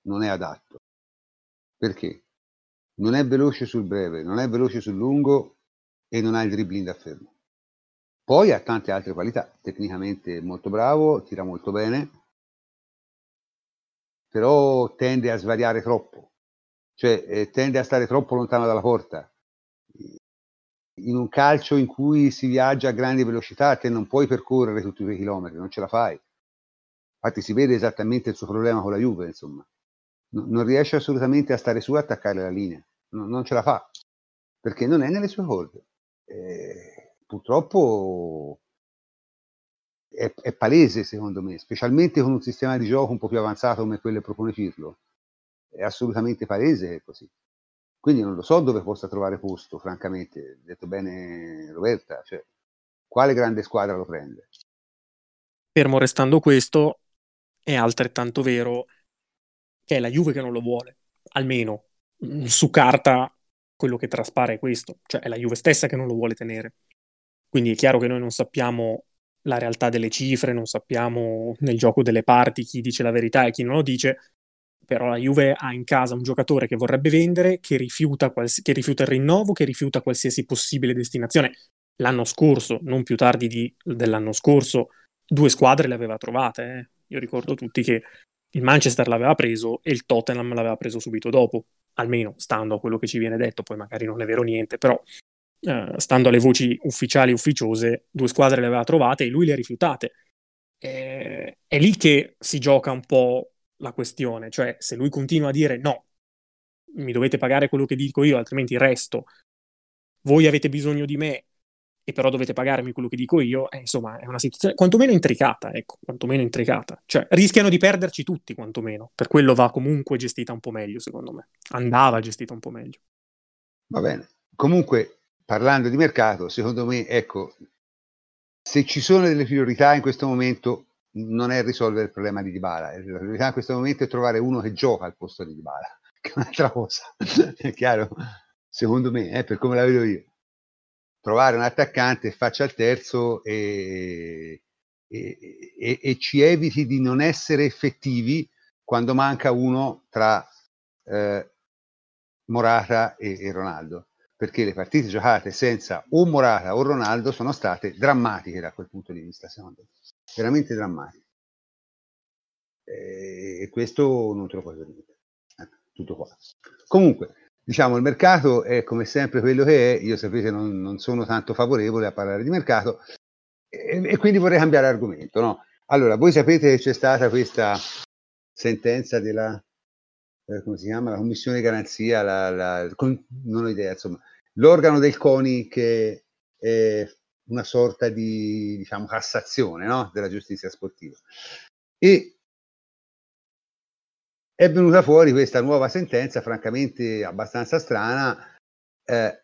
non è adatto. Perché? Non è veloce sul breve, non è veloce sul lungo e non ha il dribbling da fermo. Poi ha tante altre qualità, tecnicamente molto bravo, tira molto bene, però tende a svariare troppo, cioè eh, tende a stare troppo lontano dalla porta. In un calcio in cui si viaggia a grandi velocità, te non puoi percorrere tutti quei chilometri, non ce la fai. Infatti si vede esattamente il suo problema con la Juve, insomma non riesce assolutamente a stare su e attaccare la linea, no, non ce la fa, perché non è nelle sue corde. Purtroppo è, è, palese secondo me, specialmente con un sistema di gioco un po' più avanzato come quello che propone Pirlo. È assolutamente palese così. Quindi non lo so dove possa trovare posto, francamente. Detto bene Roberta, cioè, quale grande squadra lo prende? Fermo restando questo, è altrettanto vero che è la Juve che non lo vuole, almeno mm, su carta quello che traspare è questo, cioè è la Juve stessa che non lo vuole tenere. Quindi è chiaro che noi non sappiamo la realtà delle cifre, non sappiamo nel gioco delle parti chi dice la verità e chi non lo dice, però la Juve ha in casa un giocatore che vorrebbe vendere, che rifiuta, quals- che rifiuta il rinnovo, che rifiuta qualsiasi possibile destinazione. L'anno scorso, non più tardi di, dell'anno scorso, due squadre le aveva trovate. Eh. Io ricordo tutti che il Manchester l'aveva preso e il Tottenham l'aveva preso subito dopo, almeno stando a quello che ci viene detto, poi magari non è vero niente, però eh, stando alle voci ufficiali ufficiose, due squadre le aveva trovate e lui le ha rifiutate. Eh, è lì che si gioca un po' la questione, cioè se lui continua a dire no, mi dovete pagare quello che dico io, altrimenti resto, voi avete bisogno di me e però dovete pagarmi quello che dico io, eh, insomma è una situazione quantomeno intricata, ecco, quantomeno intricata. Cioè rischiano di perderci tutti quantomeno, per quello va comunque gestita un po' meglio secondo me, andava gestita un po' meglio. Va bene, comunque parlando di mercato, secondo me, ecco, se ci sono delle priorità in questo momento non è risolvere il problema di Dybala, la priorità in questo momento è trovare uno che gioca al posto di Dybala, *laughs* che è un'altra cosa, è chiaro? Secondo me, eh, per come la vedo io. Trovare un attaccante, faccia il terzo e, e, e, e ci eviti di non essere effettivi quando manca uno tra eh, Morata e Ronaldo perché le partite giocate senza o Morata o Ronaldo sono state drammatiche da quel punto di vista, secondo me. Veramente drammatiche. E questo non te lo puoi permettere. Eh, tutto qua. Comunque, diciamo, il mercato è come sempre quello che è. Io sapete, non, non sono tanto favorevole a parlare di mercato e, e quindi vorrei cambiare argomento. No? Allora, voi sapete che c'è stata questa sentenza della eh, come si chiama? La commissione garanzia, la, la, con, non ho idea, insomma, l'organo del CONI che è una sorta di diciamo, cassazione no? della giustizia sportiva. E è venuta fuori questa nuova sentenza, francamente abbastanza strana, eh,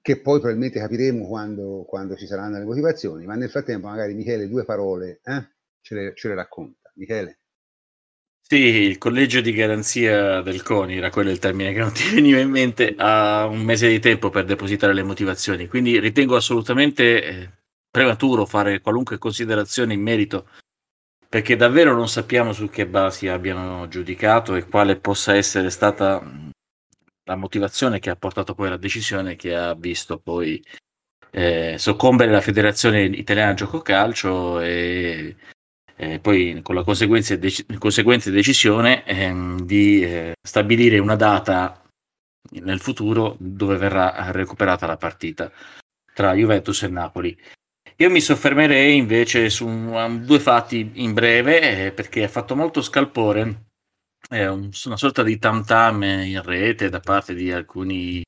che poi probabilmente capiremo quando, quando, ci saranno le motivazioni, ma nel frattempo magari Michele due parole eh, ce, le, ce le racconta. Michele. Sì, il collegio di garanzia del CONI, era quello il termine che non ti veniva in mente, ha un mese di tempo per depositare le motivazioni, quindi ritengo assolutamente eh, prematuro fare qualunque considerazione in merito, perché davvero non sappiamo su che basi abbiano giudicato e quale possa essere stata la motivazione che ha portato poi alla decisione che ha visto poi eh, soccombere la Federazione Italiana Gioco Calcio e eh, poi con la conseguenza dec- conseguente decisione ehm, di eh, stabilire una data nel futuro dove verrà recuperata la partita tra Juventus e Napoli. Io mi soffermerei invece su un, due fatti in breve eh, perché ha fatto molto scalpore è un, una sorta di tam tam in rete da parte di alcuni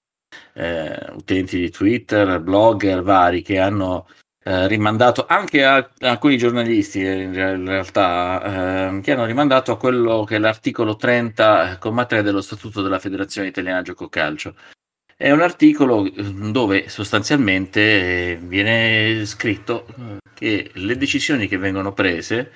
eh, utenti di Twitter, blogger vari che hanno eh, rimandato anche a, a, alcuni giornalisti eh, in realtà eh, che hanno rimandato a quello che è l'articolo 30,3 dello statuto della Federazione Italiana Gioco Calcio. È un articolo mm, dove sostanzialmente eh, viene scritto che le decisioni che vengono prese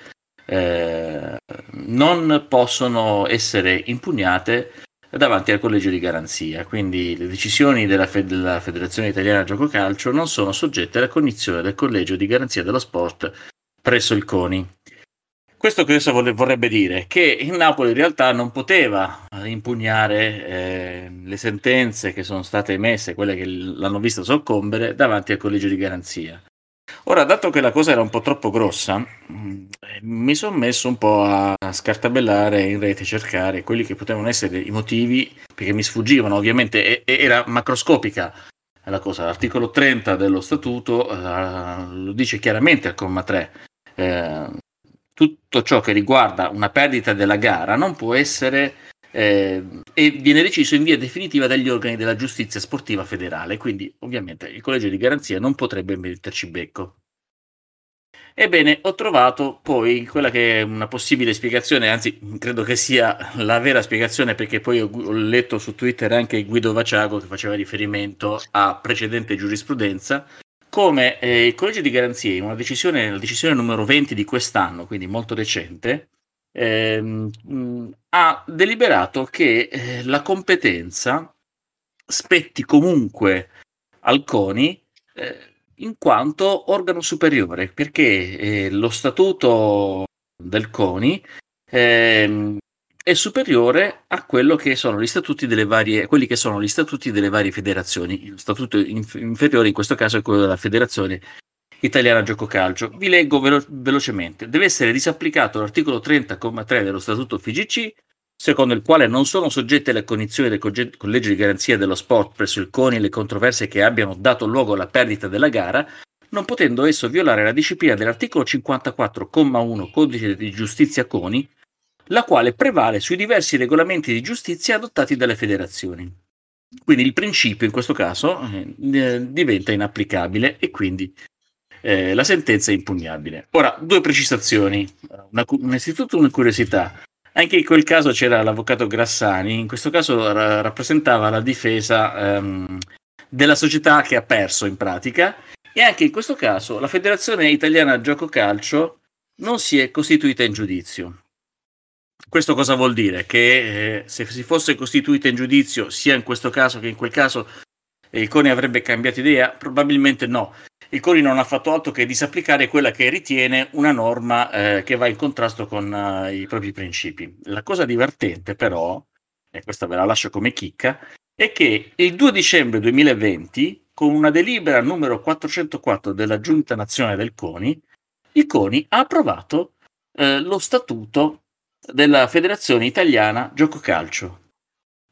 eh, non possono essere impugnate davanti al collegio di garanzia. Quindi le decisioni della, Fed- della Federazione Italiana Gioco Calcio non sono soggette alla cognizione del collegio di garanzia dello sport presso il CONI. Questo cosa vorrebbe dire? Che il Napoli in realtà non poteva impugnare eh, le sentenze che sono state emesse, quelle che l'hanno vista soccombere, davanti al collegio di garanzia. Ora, dato che la cosa era un po' troppo grossa, mm, mi sono messo un po' a scartabellare in rete, cercare quelli che potevano essere i motivi, perché mi sfuggivano, ovviamente, era macroscopica la cosa. L'articolo 30 dello statuto uh, lo dice chiaramente al comma 3. Eh, tutto ciò che riguarda una perdita della gara non può essere eh, e viene deciso in via definitiva dagli organi della giustizia sportiva federale, quindi ovviamente il collegio di garanzia non potrebbe metterci becco. Ebbene, ho trovato poi quella che è una possibile spiegazione, anzi credo che sia la vera spiegazione perché poi ho, ho letto su Twitter anche Guido Vaciago che faceva riferimento a precedente giurisprudenza, come eh, il collegio di garanzie in una decisione, la decisione numero 20 di quest'anno, quindi molto recente, ehm, ha deliberato che eh, la competenza spetti comunque al CONI eh, in quanto organo superiore, perché eh, lo statuto del CONI eh, è superiore a quello che sono gli statuti delle varie, quelli che sono gli statuti delle varie federazioni. Il statuto inf- inferiore in questo caso è quello della Federazione Italiana Gioco Calcio. Vi leggo velo- velocemente. Deve essere disapplicato l'articolo 30,3 dello statuto FIGC secondo il quale non sono soggette alle condizioni del collegio di garanzia dello sport presso il CONI le controversie che abbiano dato luogo alla perdita della gara, non potendo esso violare la disciplina dell'articolo 54,1 Codice di Giustizia CONI, la quale prevale sui diversi regolamenti di giustizia adottati dalle federazioni. Quindi il principio in questo caso eh, diventa inapplicabile e quindi eh, la sentenza è impugnabile. Ora, due precisazioni, una, innanzitutto una curiosità. Anche in quel caso c'era l'avvocato Grassani, in questo caso ra- rappresentava la difesa ehm, della società che ha perso in pratica e anche in questo caso la Federazione Italiana Gioco Calcio non si è costituita in giudizio. Questo cosa vuol dire? Che eh, se si fosse costituita in giudizio sia in questo caso che in quel caso il CONI avrebbe cambiato idea? Probabilmente no il CONI non ha fatto altro che disapplicare quella che ritiene una norma eh, che va in contrasto con uh, i propri principi. La cosa divertente però, e questa ve la lascio come chicca, è che il 2 dicembre 2020, con una delibera numero 404 della Giunta Nazionale del CONI, il CONI ha approvato eh, lo statuto della Federazione Italiana Gioco Calcio.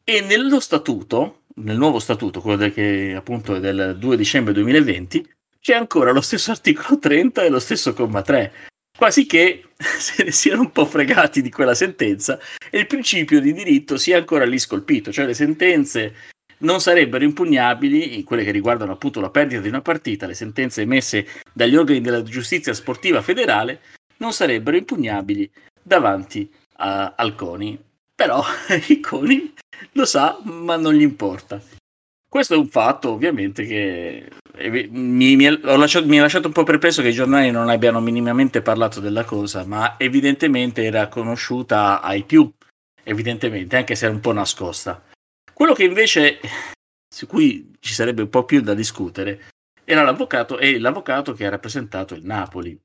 E nello statuto, nel nuovo statuto, quello del, che appunto è del 2 dicembre 2020, c'è ancora lo stesso articolo *laughs* 30 e lo stesso comma 3. Quasi che *laughs* se ne siano un po' fregati di quella sentenza e il principio di diritto sia ancora lì scolpito, cioè le sentenze non sarebbero impugnabili, quelle che riguardano appunto la perdita di una partita, le sentenze emesse dagli organi della giustizia sportiva federale, non sarebbero impugnabili davanti a, al CONI. Però *laughs* il CONI lo sa, ma non gli importa. Questo è un fatto ovviamente che mi, mi, lasciato, mi, ha lasciato un po' perplesso che i giornali non abbiano minimamente parlato della cosa, ma evidentemente era conosciuta ai più, evidentemente, anche se è un po' nascosta. Quello che invece, su cui ci sarebbe un po' più da discutere, era l'avvocato e l'avvocato che ha rappresentato il Napoli.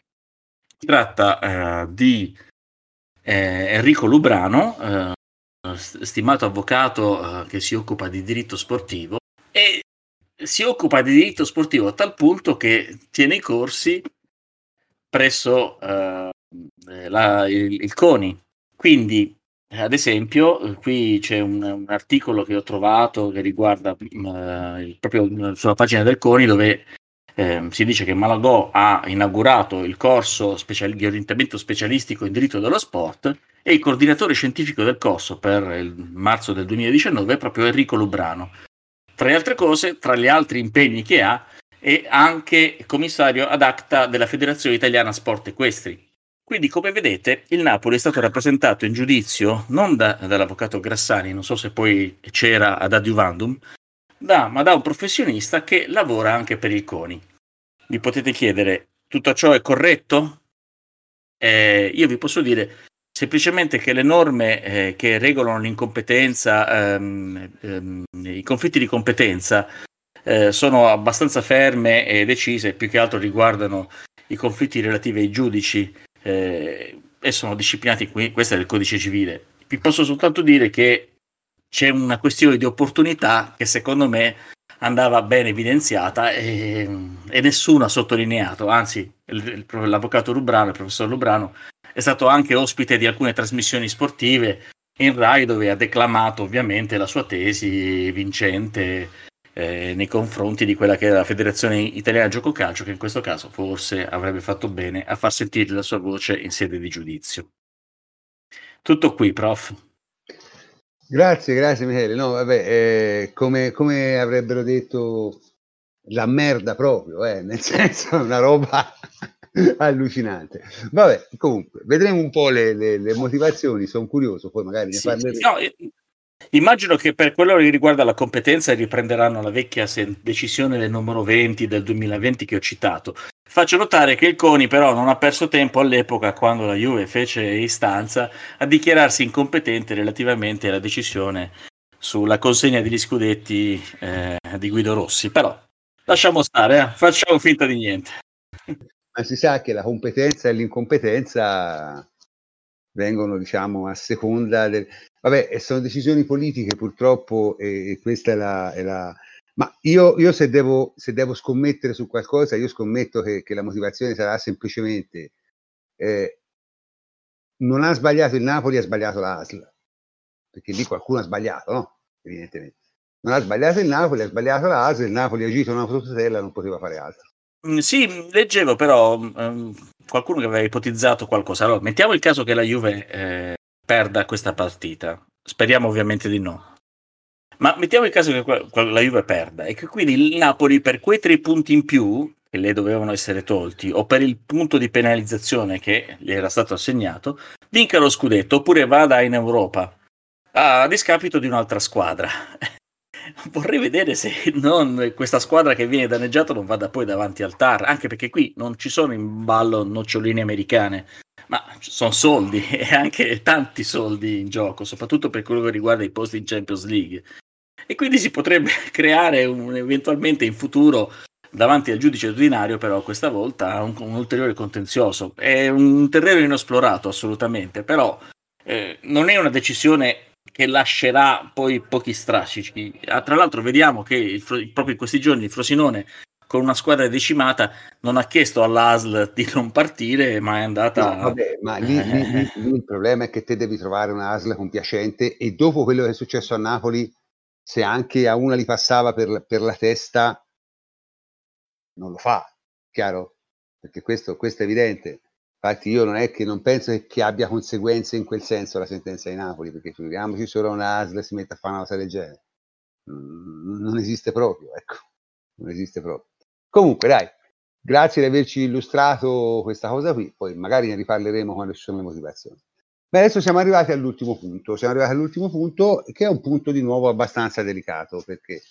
Si tratta eh, di eh, Enrico Lubrano, eh, stimato avvocato eh, che si occupa di diritto sportivo e si occupa di diritto sportivo a tal punto che tiene i corsi presso uh, la, il, il, CONI. Quindi, ad esempio, qui c'è un, un articolo che ho trovato che riguarda uh, il, proprio sulla pagina del CONI dove eh, si dice che Malagò ha inaugurato il corso special- di orientamento specialistico in diritto dello sport e il coordinatore scientifico del corso per il marzo del 2019 è proprio Enrico Lubrano. Tra le altre cose, tra gli altri impegni che ha, è anche commissario ad acta della Federazione Italiana Sport Equestri. Quindi, come vedete, il Napoli è stato rappresentato in giudizio non da, dall'avvocato Grassani, non so se poi c'era ad adiuvandum, da, ma da un professionista che lavora anche per il CONI. Vi potete chiedere, tutto ciò è corretto? Eh, io vi posso dire semplicemente che le norme eh, che regolano l'incompetenza, ehm, ehm, i conflitti di competenza, eh, sono abbastanza ferme e decise, più che altro riguardano i conflitti relativi ai giudici eh, e sono disciplinati qui, questo è il codice civile. Vi posso soltanto dire che c'è una questione di opportunità che secondo me andava ben evidenziata e, e nessuno ha sottolineato, anzi il, il, l'avvocato Lubrano, il professor Lubrano, è stato anche ospite di alcune trasmissioni sportive in Rai dove ha declamato ovviamente la sua tesi vincente eh, nei confronti di quella che è la Federazione Italiana Gioco Calcio, che in questo caso forse avrebbe fatto bene a far sentire la sua voce in sede di giudizio. Tutto qui, prof. Grazie, grazie Michele. No, vabbè, eh, come, come, avrebbero detto la merda proprio, eh, nel *laughs* senso una roba *laughs* allucinante. Vabbè, comunque, vedremo un po' le, le, le motivazioni, sono curioso, poi magari ne Sì, parleremo. no, immagino che per quello che riguarda la competenza riprenderanno la vecchia sen- decisione del numero 20 del 2020 che ho citato. Faccio notare che il CONI però non ha perso tempo all'epoca, quando la Juve fece istanza, a dichiararsi incompetente relativamente alla decisione sulla consegna degli scudetti eh, di Guido Rossi. Però lasciamo stare, eh, facciamo finta di niente. Ma si sa che la competenza e l'incompetenza vengono, diciamo, a seconda del... Vabbè, sono decisioni politiche purtroppo e, questa è la... È la... Ma io, io se, devo, se devo scommettere su qualcosa, io scommetto che, che la motivazione sarà semplicemente eh, non ha sbagliato il Napoli, ha sbagliato l'ASL. Perché lì qualcuno ha sbagliato, no? Evidentemente. Non ha sbagliato il Napoli, ha sbagliato l'ASL, il Napoli ha agito una fototutela, non poteva fare altro. Mm, Sì, leggevo però ehm, qualcuno che aveva ipotizzato qualcosa. Allora, mettiamo il caso che la Juve eh, perda questa partita. Speriamo ovviamente di no. Ma mettiamo il caso che la Juve perda e che quindi il Napoli per quei tre punti in più che le dovevano essere tolti o per il punto di penalizzazione che gli era stato assegnato, vinca lo scudetto oppure vada in Europa a discapito di un'altra squadra. Vorrei vedere se non questa squadra che viene danneggiata non vada poi davanti al TAR, anche perché qui non ci sono in ballo noccioline americane, ma sono soldi *laughs* e anche tanti soldi in gioco, soprattutto per quello che riguarda i posti in Champions League. E quindi si potrebbe *laughs* creare un, eventualmente in futuro davanti al giudice ordinario, però questa volta un, un ulteriore contenzioso. È un terreno inesplorato assolutamente, però eh, non è una decisione che lascerà poi pochi strascici. Ah, tra l'altro vediamo che il proprio in questi giorni il Frosinone con una squadra decimata non ha chiesto all'ASL di non partire, ma è andata... No, vabbè, ma lì, lì- lì- lì il problema è che te devi trovare una ASL compiacente e dopo quello che è successo a Napoli, se anche a una gli passava per, per la testa, non lo fa, chiaro? Perché questo, questo è evidente. Infatti io non è che non penso che, abbia conseguenze in quel senso la sentenza di Napoli, perché figuriamoci solo una ASL si mette a fare una cosa del genere. Non esiste proprio, ecco. Non esiste proprio. Comunque, dai, grazie di averci illustrato questa cosa qui, poi magari ne riparleremo quando ci sono le motivazioni. Beh, adesso siamo arrivati all'ultimo punto, siamo arrivati all'ultimo punto che è un punto di nuovo abbastanza delicato perché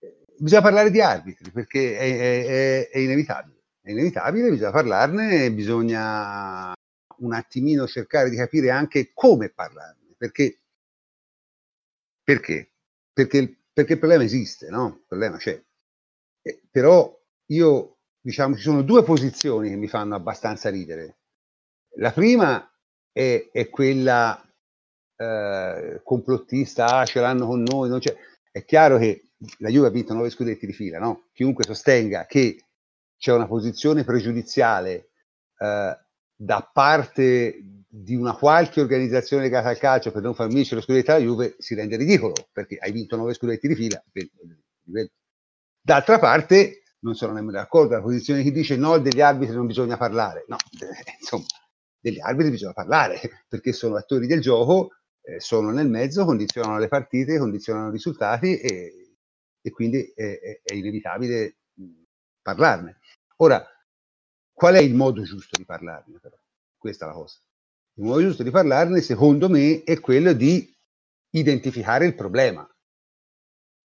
eh, bisogna parlare di arbitri perché è- è- è inevitabile, è inevitabile, bisogna parlarne, bisogna un attimino cercare di capire anche come parlarne, perché, perché? Perché, perché il problema esiste, no? Il problema c'è. Eh, però io, diciamo, ci sono due posizioni che mi fanno abbastanza ridere. La prima è, è quella eh, complottista, ah, ce l'hanno con noi. È chiaro che la Juve ha vinto nove scudetti di fila, no? Chiunque sostenga che c'è una posizione pregiudiziale eh, da parte di una qualche organizzazione legata al calcio per non far vincere lo scudetto alla Juve si rende ridicolo perché hai vinto nove scudetti di fila. per- D'altra parte, non sono nemmeno d'accordo la posizione chi dice no, degli arbitri non bisogna parlare. No, *laughs* insomma, degli arbitri bisogna parlare perché sono attori del gioco, eh, sono nel mezzo, condizionano le partite, condizionano i risultati e, e quindi è, è- è inevitabile parlarne. Ora, qual è il modo giusto di parlarne però? Questa è la cosa. Il modo giusto di parlarne, secondo me, è quello di identificare il problema.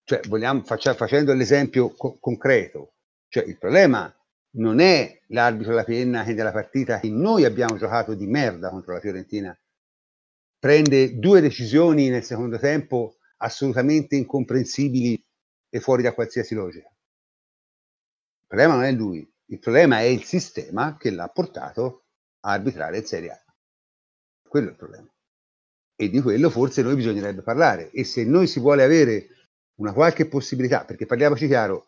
Cioè, vogliamo, faccia- facendo l'esempio co- concreto, cioè il problema non è l'arbitro La Penna che nella partita che noi abbiamo giocato di merda contro la Fiorentina prende due decisioni nel secondo tempo assolutamente incomprensibili e fuori da qualsiasi logica. Il problema non è lui, il problema è il sistema che l'ha portato a arbitrare in Serie A. Quello è il problema. E di quello forse noi bisognerebbe parlare. E se noi si vuole avere una qualche possibilità, perché parliamoci chiaro,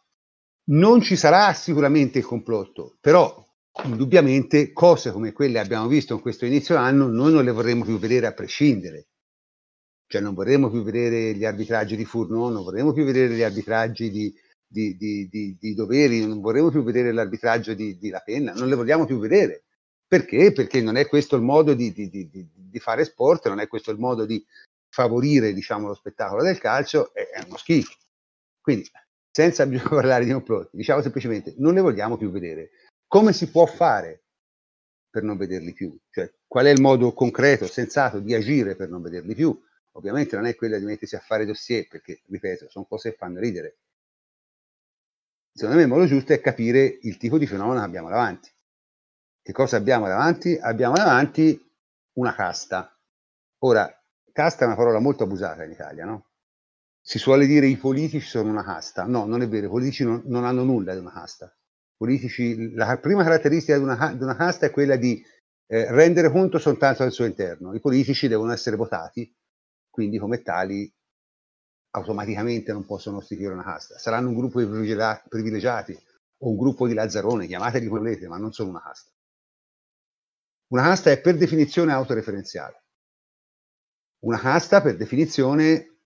non ci sarà sicuramente il complotto, però indubbiamente cose come quelle che abbiamo visto in questo inizio anno noi non le vorremmo più vedere a prescindere. Cioè non vorremmo più vedere gli arbitraggi di Furno, non vorremmo più vedere gli arbitraggi di, di, di, di, di Doveri, non vorremmo più vedere l'arbitraggio di, La Penna, non le vogliamo più vedere. Perché? Perché non è questo il modo di, fare sport, non è questo il modo di favorire diciamo, lo spettacolo del calcio, è, è uno schifo. Quindi, senza *laughs* bisogno di parlare di complotti, diciamo semplicemente non le vogliamo più vedere. come si può fare per non vederli più? Cioè, qual è il modo concreto, sensato di agire per non vederli più? Ovviamente non è quella di mettersi a fare dossier, perché, ripeto, sono cose che fanno ridere. Secondo me il modo giusto è capire il tipo di fenomeno che abbiamo davanti. Che cosa abbiamo davanti? Abbiamo davanti una casta. Ora, casta è una parola molto abusata in Italia, no? Si suole dire i politici sono una casta. No, non è vero, i politici non, non hanno nulla di una casta. Politici, la prima caratteristica di una, di una casta è quella di eh, rendere conto soltanto del suo interno. I politici devono essere votati, quindi come tali automaticamente non possono costituire una casta. Saranno un gruppo di privilegiati o un gruppo di lazzarone, chiamateli come volete, ma non sono una casta. Una casta è per definizione autoreferenziale. Una casta per definizione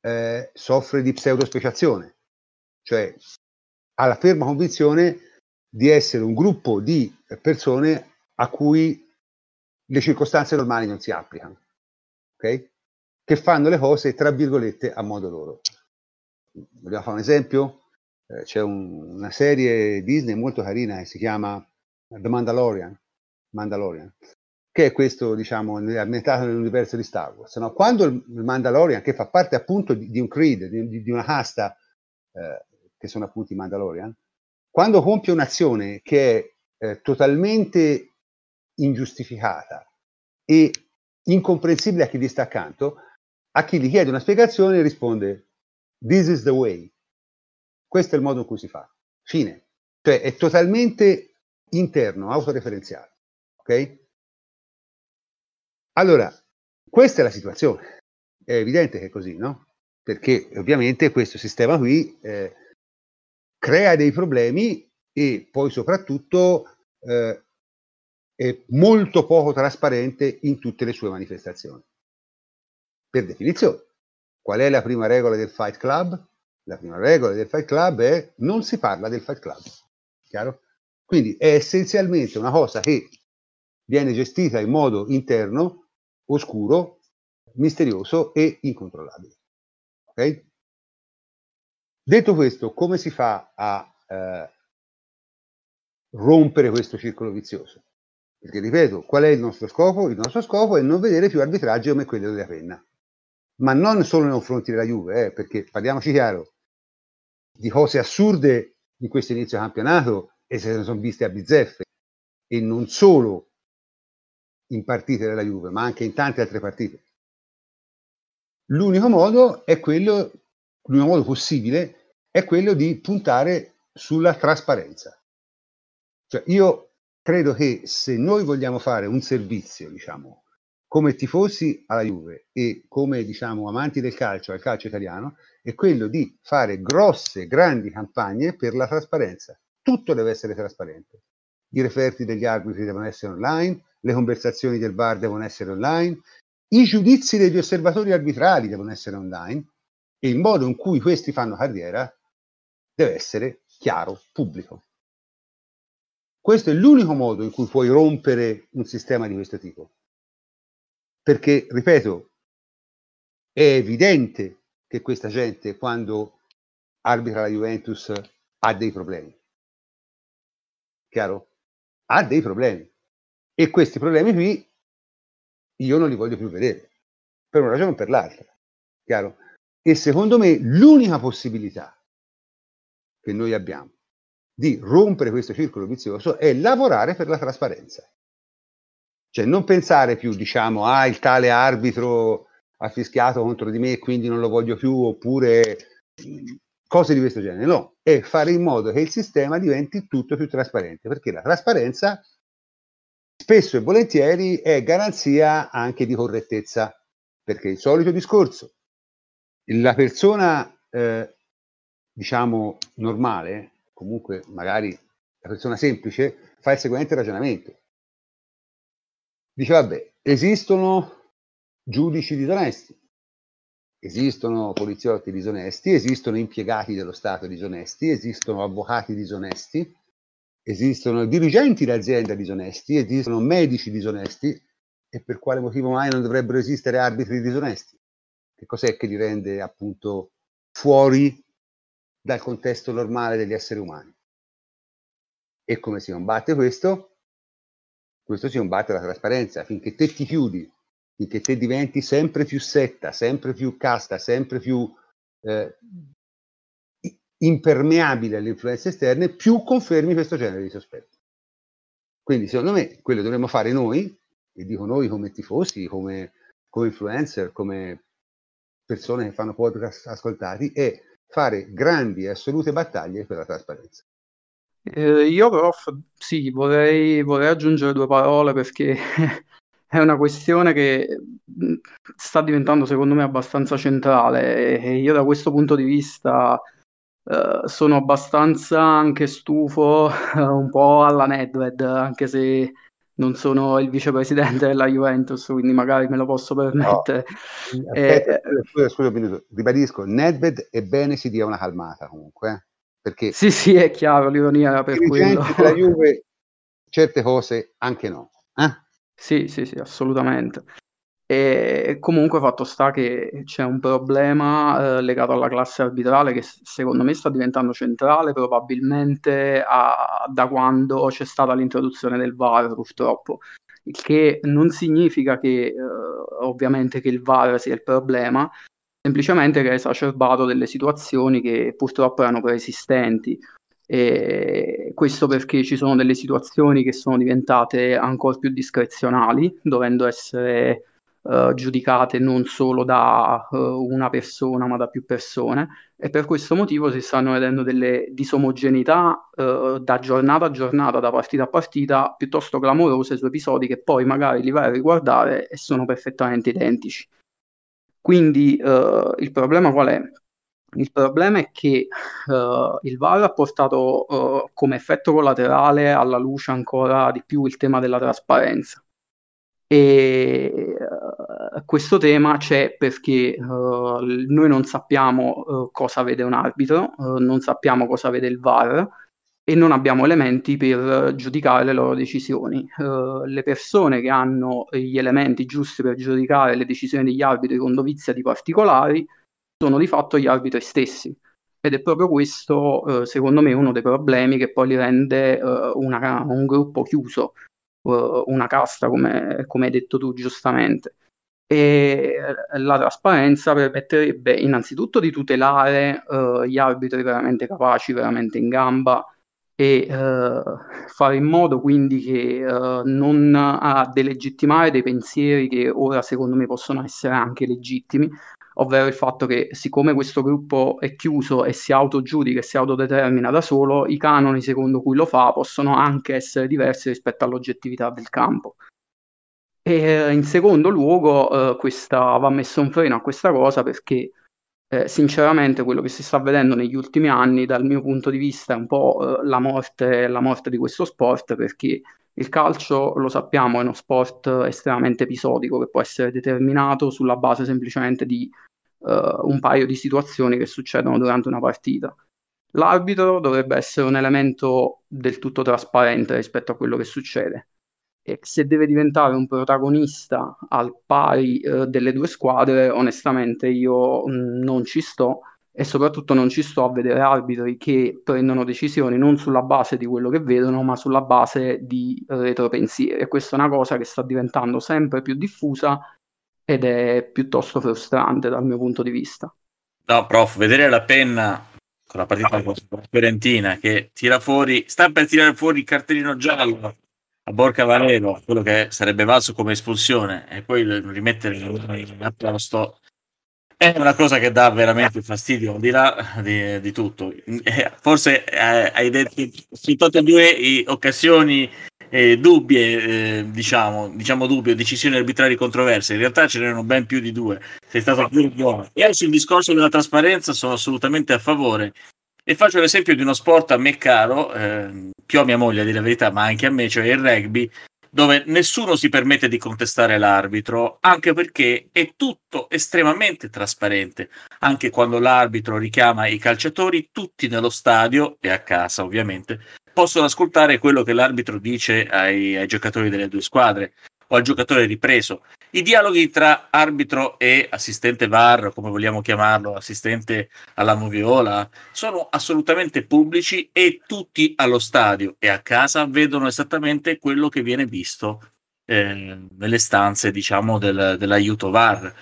eh, soffre di pseudospeciazione, cioè ha la ferma convinzione di essere un gruppo di persone a cui le circostanze normali non si applicano, ok? Che fanno le cose tra virgolette a modo loro. Vogliamo fare un esempio? Eh, c'è un, una serie Disney molto carina che si chiama The Mandalorian, Mandalorian che è questo, diciamo, ambientato nell'universo di Star Wars. No? Quando il Mandalorian, che fa parte appunto di, di un creed, di, di una casta, eh, che sono appunto i Mandalorian, quando compie un'azione che è eh, totalmente ingiustificata e incomprensibile a chi gli sta accanto, a chi gli chiede una spiegazione risponde This is the way. Questo è il modo in cui si fa. Fine. Cioè è totalmente interno, autoreferenziale. Ok? Allora, questa è la situazione. È evidente che è così, no? Perché ovviamente questo sistema qui eh, crea dei problemi e poi soprattutto eh, è molto poco trasparente in tutte le sue manifestazioni. Per definizione, qual è la prima regola del Fight Club? La prima regola del Fight Club è non si parla del Fight Club. Chiaro? Quindi è essenzialmente una cosa che viene gestita in modo interno oscuro, misterioso e incontrollabile. Okay? Detto questo, come si fa a eh, rompere questo circolo vizioso? Perché ripeto, qual è il nostro scopo? Il nostro scopo è non vedere più arbitraggi come quello della penna. Ma non solo nei confronti della Juve, eh, perché parliamoci chiaro, di cose assurde in questo inizio campionato e se ne sono viste a bizzeffe. E non solo in partite della Juve, ma anche in tante altre partite. L'unico modo è quello, l'unico modo possibile è quello di puntare sulla trasparenza. Cioè io credo che se noi vogliamo fare un servizio, diciamo, come tifosi alla Juve e come diciamo amanti del calcio al calcio italiano, è quello di fare grosse, grandi campagne per la trasparenza. Tutto deve essere trasparente. I referti degli arbitri devono essere online, le conversazioni del bar devono essere online, i giudizi degli osservatori arbitrali devono essere online e il modo in cui questi fanno carriera deve essere chiaro, pubblico. Questo è l'unico modo in cui puoi rompere un sistema di questo tipo. Perché, ripeto, è evidente che questa gente quando arbitra la Juventus ha dei problemi. Chiaro? Ha dei problemi. E questi problemi qui io non li voglio più vedere, per una ragione o per l'altra. Chiaro? E secondo me l'unica possibilità che noi abbiamo di rompere questo circolo vizioso è lavorare per la trasparenza. Cioè non pensare più, diciamo, ah, il tale arbitro ha fischiato contro di me e quindi non lo voglio più, oppure cose di questo genere. No, è fare in modo che il sistema diventi tutto più trasparente, perché la trasparenza spesso e volentieri è garanzia anche di correttezza, perché il solito discorso, la persona, eh, diciamo, normale, comunque magari la persona semplice, fa il seguente ragionamento. Dice, vabbè, esistono giudici disonesti, esistono poliziotti disonesti, esistono impiegati dello Stato disonesti, esistono avvocati disonesti, esistono dirigenti di azienda disonesti, esistono medici disonesti e per quale motivo mai non dovrebbero esistere arbitri disonesti? Che cos'è che li rende appunto fuori dal contesto normale degli esseri umani? E come si combatte questo? Questo si combatte la trasparenza, finché te ti chiudi, finché te diventi sempre più setta, sempre più casta, sempre più eh, impermeabile alle influenze esterne, più confermi questo genere di sospetti. Quindi secondo me quello dovremmo fare noi, e dico noi come tifosi, come, come influencer, come persone che fanno podcast ascoltati, è fare grandi e assolute battaglie per la trasparenza. Eh, io però sì, vorrei, vorrei aggiungere due parole perché *laughs* è una questione che sta diventando secondo me abbastanza centrale e io da questo punto di vista eh, sono abbastanza anche stufo, *laughs* un po' alla Nedved, anche se non sono il vicepresidente della Juventus, quindi magari me lo posso permettere. No. Aspetta, eh, scusa, scusa un minuto, ribadisco, Nedved è bene si dia una calmata comunque, eh? Perché... Sì, sì, è chiaro, l'ironia era per quello. della *laughs* Juve certe cose anche no. Eh? Sì, sì, sì, assolutamente. E comunque fatto sta che c'è un problema eh, legato alla classe arbitrale che secondo me sta diventando centrale probabilmente a, da quando c'è stata l'introduzione del VAR purtroppo, il che non significa che eh, ovviamente che il VAR sia il problema, semplicemente che ha esacerbato delle situazioni che purtroppo erano preesistenti. E questo perché ci sono delle situazioni che sono diventate ancora più discrezionali, dovendo essere uh, giudicate non solo da uh, una persona ma da più persone e per questo motivo si stanno vedendo delle disomogeneità uh, da giornata a giornata, da partita a partita, piuttosto clamorose su episodi che poi magari li vai a riguardare e sono perfettamente identici. Quindi il problema qual è? Il problema è che uh, il VAR ha portato uh, come effetto collaterale alla luce ancora di più il tema della trasparenza. E uh, questo tema c'è perché noi non sappiamo cosa vede un arbitro, non sappiamo cosa vede il VAR e non abbiamo elementi per giudicare le loro decisioni. le persone che hanno gli elementi giusti per giudicare le decisioni degli arbitri con dovizia di particolari sono di fatto gli arbitri stessi. Ed è proprio questo, secondo me, uno dei problemi che poi li rende una, un gruppo chiuso uh, una casta, come, come hai detto tu giustamente. E la trasparenza permetterebbe innanzitutto di tutelare uh, gli arbitri veramente capaci, veramente in gamba e uh, fare in modo quindi che uh, non a delegittimare dei pensieri che ora secondo me possono essere anche legittimi, ovvero il fatto che siccome questo gruppo è chiuso e si autogiudica e si autodetermina da solo, i canoni secondo cui lo fa possono anche essere diversi rispetto all'oggettività del campo. E eh, in secondo luogo, eh, questa, va messo un freno a questa cosa perché eh, sinceramente quello che si sta vedendo negli ultimi anni dal mio punto di vista è un po' eh, la, morte, la morte di questo sport perché il calcio, lo sappiamo, è uno sport estremamente episodico che può essere determinato sulla base semplicemente di uh, un paio di situazioni che succedono durante una partita. L'arbitro dovrebbe essere un elemento del tutto trasparente rispetto a quello che succede. E se deve diventare un protagonista al pari uh, delle due squadre, onestamente io mh, mm, non ci sto e soprattutto non ci sto a vedere arbitri che prendono decisioni non sulla base di quello che vedono, ma sulla base di retropensieri. E questa è una cosa che sta diventando sempre più diffusa ed è piuttosto frustrante dal mio punto di vista. No, prof, vedere la penna con la partita con la Fiorentina che tira fuori, sta per tirare fuori il cartellino giallo a Borca Valero, quello che sarebbe valso come espulsione, e poi rimettere in apposto è una cosa che dà veramente fastidio di là di, di tutto. Eh, forse eh, hai detto in tutte e due occasioni eh, dubbie, eh, diciamo, diciamo dubbie, decisioni arbitrali controverse. In realtà ce n'erano ben più di due. Sei stato più buono. Io sul discorso della trasparenza sono assolutamente a favore. E faccio l'esempio di uno sport a me caro, eh, più a mia moglie a dire la verità, ma anche a me, cioè il rugby, dove nessuno si permette di contestare l'arbitro, anche perché è tutto estremamente trasparente. Anche quando l'arbitro richiama i calciatori, tutti nello stadio e a casa ovviamente, possono ascoltare quello che l'arbitro dice ai, ai giocatori delle due squadre. o al giocatore ripreso. I dialoghi tra arbitro e assistente VAR, come vogliamo chiamarlo, assistente alla moviola, sono assolutamente pubblici e tutti allo stadio e a casa vedono esattamente quello che viene visto eh, nelle stanze, diciamo, del, dell'aiuto VAR.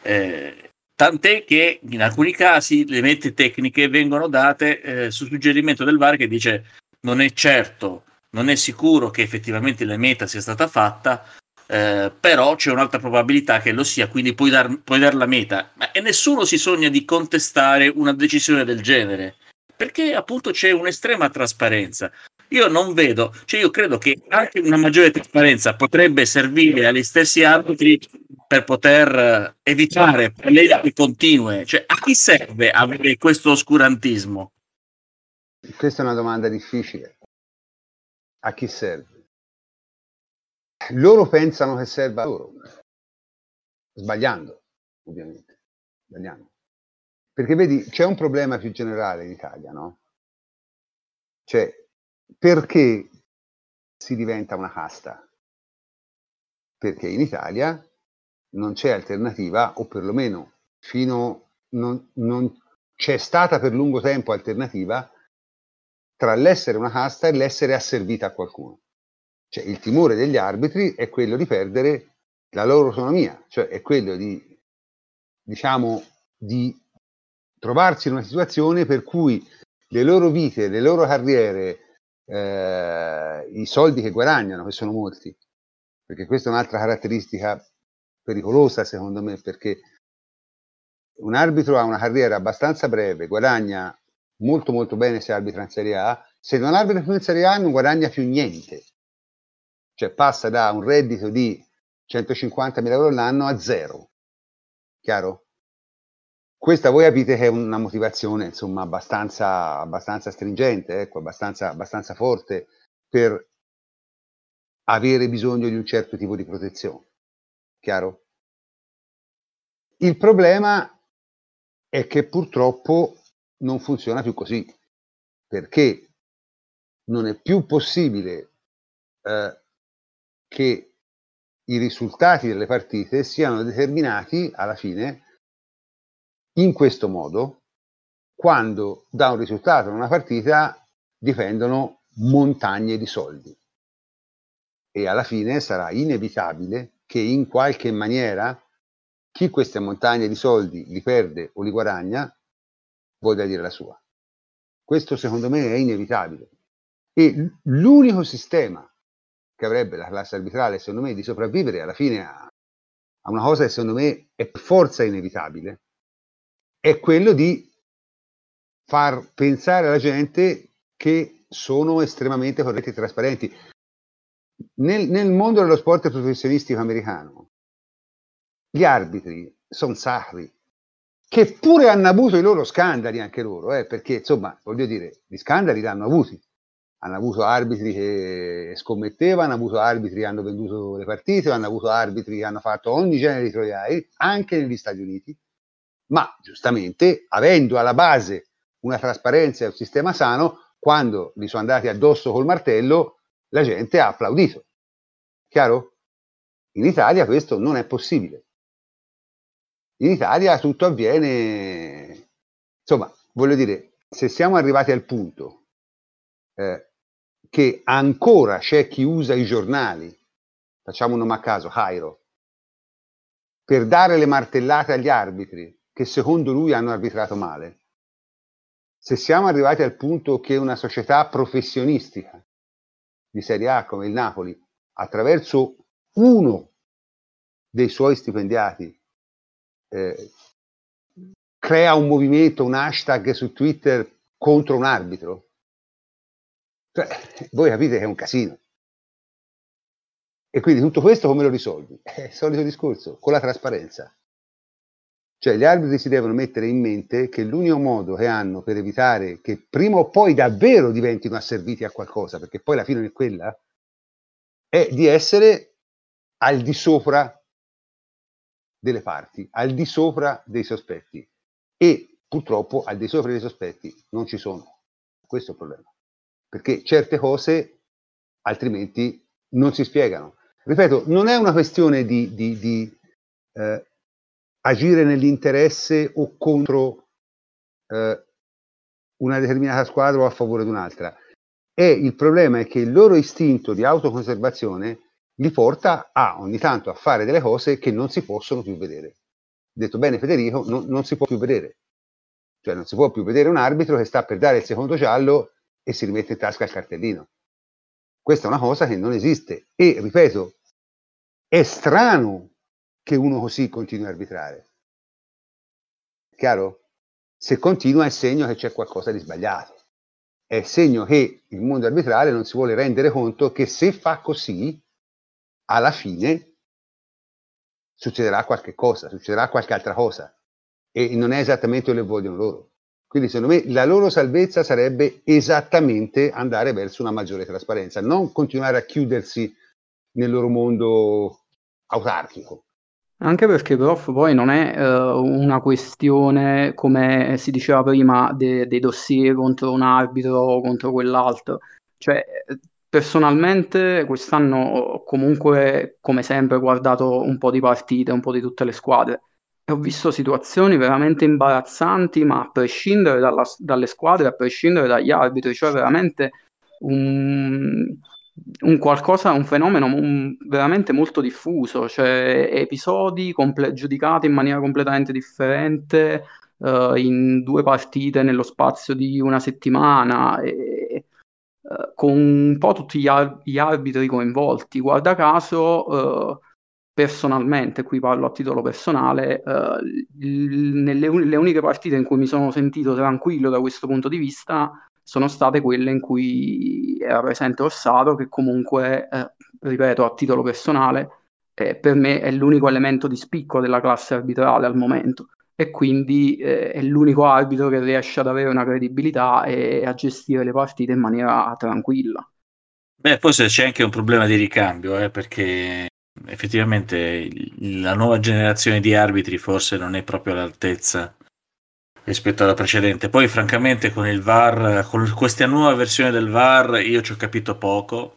Eh, tant'è che in alcuni casi le mette tecniche vengono date eh, su suggerimento del VAR che dice non è certo, non è sicuro che effettivamente la meta sia stata fatta, eh, però c'è un'altra probabilità che lo sia, quindi puoi dar, puoi dar meta. E nessuno si sogna di contestare una decisione del genere, perché appunto c'è un'estrema trasparenza. Io non vedo, cioè io credo che anche una maggiore trasparenza potrebbe servire agli stessi arbitri per poter eh, evitare polemiche continue. Cioè, a chi serve avere questo oscurantismo? Questa è una domanda difficile. A chi serve? Loro pensano che serva a loro, sbagliando, ovviamente. Sbagliando. Perché vedi, c'è un problema più generale in Italia, no? Cioè, perché si diventa una casta? Perché in Italia non c'è alternativa, o perlomeno fino non, non c'è stata per lungo tempo alternativa tra l'essere una casta e l'essere asservita a qualcuno. Cioè, il timore degli arbitri è quello di perdere la loro autonomia, cioè è quello di, diciamo, di trovarsi in una situazione per cui le loro vite, le loro carriere, eh, i soldi che guadagnano, che sono molti, perché questa è un'altra caratteristica pericolosa secondo me, perché un arbitro ha una carriera abbastanza breve, guadagna molto molto bene se arbitra in Serie A, se non arbitra più in Serie A non guadagna più niente, cioè passa da un reddito di 150.000 euro all'anno a zero, chiaro? Questa voi capite che è una motivazione insomma abbastanza, abbastanza stringente, ecco, abbastanza, abbastanza forte per avere bisogno di un certo tipo di protezione, chiaro? Il problema è che purtroppo non funziona più così, perché non è più possibile eh, che i risultati delle partite siano determinati alla fine in questo modo, quando da un risultato in una partita dipendono montagne di soldi. E alla fine sarà inevitabile che in qualche maniera chi queste montagne di soldi li perde o li guadagna voglia dire la sua. Questo secondo me è inevitabile. E l'unico sistema che avrebbe la classe arbitrale, secondo me, di sopravvivere alla fine a, a una cosa che secondo me è forza inevitabile, è quello di far pensare alla gente che sono estremamente corretti e trasparenti. Nel, nel mondo dello sport professionistico americano, gli arbitri sono sacri, che pure hanno avuto i loro scandali anche loro, eh, perché insomma, voglio dire, gli scandali l'hanno avuti. Hanno avuto arbitri che scommettevano, hanno avuto arbitri che hanno venduto le partite, hanno avuto arbitri che hanno fatto ogni genere di troiai, anche negli Stati Uniti, ma giustamente, avendo alla base una trasparenza e un sistema sano, quando gli sono andati addosso col martello, la gente ha applaudito. Chiaro? In Italia questo non è possibile. In Italia tutto avviene, insomma, voglio dire, se siamo arrivati al punto eh, che ancora c'è chi usa i giornali, facciamo un nome a caso, Cairo, per dare le martellate agli arbitri che secondo lui hanno arbitrato male. Se siamo arrivati al punto che una società professionistica di Serie A come il Napoli, attraverso uno dei suoi stipendiati, eh, crea un movimento, un hashtag su Twitter contro un arbitro. Cioè, voi capite che è un casino. E quindi tutto questo come lo risolvi? *laughs* È il solito discorso, con la trasparenza. Cioè gli arbitri si devono mettere in mente che l'unico modo che hanno per evitare che prima o poi davvero diventino asserviti a qualcosa, perché poi la fine è quella, è di essere al di sopra delle parti, al di sopra dei sospetti. E purtroppo al di sopra dei sospetti non ci sono. Questo è il problema. Perché certe cose altrimenti non si spiegano. ripeto, non è una questione di, di, di eh, agire nell'interesse o contro eh, una determinata squadra o a favore di un'altra. E il problema è che il loro istinto di autoconservazione li porta a ogni tanto a fare delle cose che non si possono più vedere. Detto bene Federico, non, non si può più vedere. Cioè non si può più vedere un arbitro che sta per dare il secondo giallo e si rimette in tasca il cartellino. Questa è una cosa che non esiste e, ripeto, è strano che uno così continui a arbitrare. Chiaro? Se continua è segno che c'è qualcosa di sbagliato. È segno che il mondo arbitrale non si vuole rendere conto che se fa così, alla fine succederà qualche cosa, succederà qualche altra cosa e non è esattamente quello che vogliono loro. Quindi secondo me la loro salvezza sarebbe esattamente andare verso una maggiore trasparenza, non continuare a chiudersi nel loro mondo autarchico. Anche perché, prof, poi non è uh, una questione, come si diceva prima, de- dei dossier contro un arbitro o contro quell'altro. Cioè, personalmente quest'anno ho comunque, come sempre, guardato un po' di partite, un po' di tutte le squadre ho visto situazioni veramente imbarazzanti, ma a prescindere dalla, dalle squadre, a prescindere dagli arbitri, cioè veramente un, un qualcosa, un fenomeno un, veramente molto diffuso, cioè episodi comple- giudicati in maniera completamente differente uh, in due partite nello spazio di una settimana. E, uh, con un po' tutti gli, ar- gli arbitri coinvolti. Guarda caso, uh, personalmente, qui parlo a titolo personale, eh, nelle le uniche partite in cui mi sono sentito tranquillo da questo punto di vista sono state quelle in cui era presente Orsato, che comunque, eh, ripeto, a titolo personale, eh, per me è l'unico elemento di spicco della classe arbitrale al momento e quindi eh, è l'unico arbitro che riesce ad avere una credibilità e a gestire le partite in maniera tranquilla. Beh, forse c'è anche un problema di ricambio, eh, perché effettivamente la nuova generazione di arbitri forse non è proprio all'altezza rispetto alla precedente. Poi, francamente, con il VAR, con questa nuova versione del VAR, io ci ho capito poco.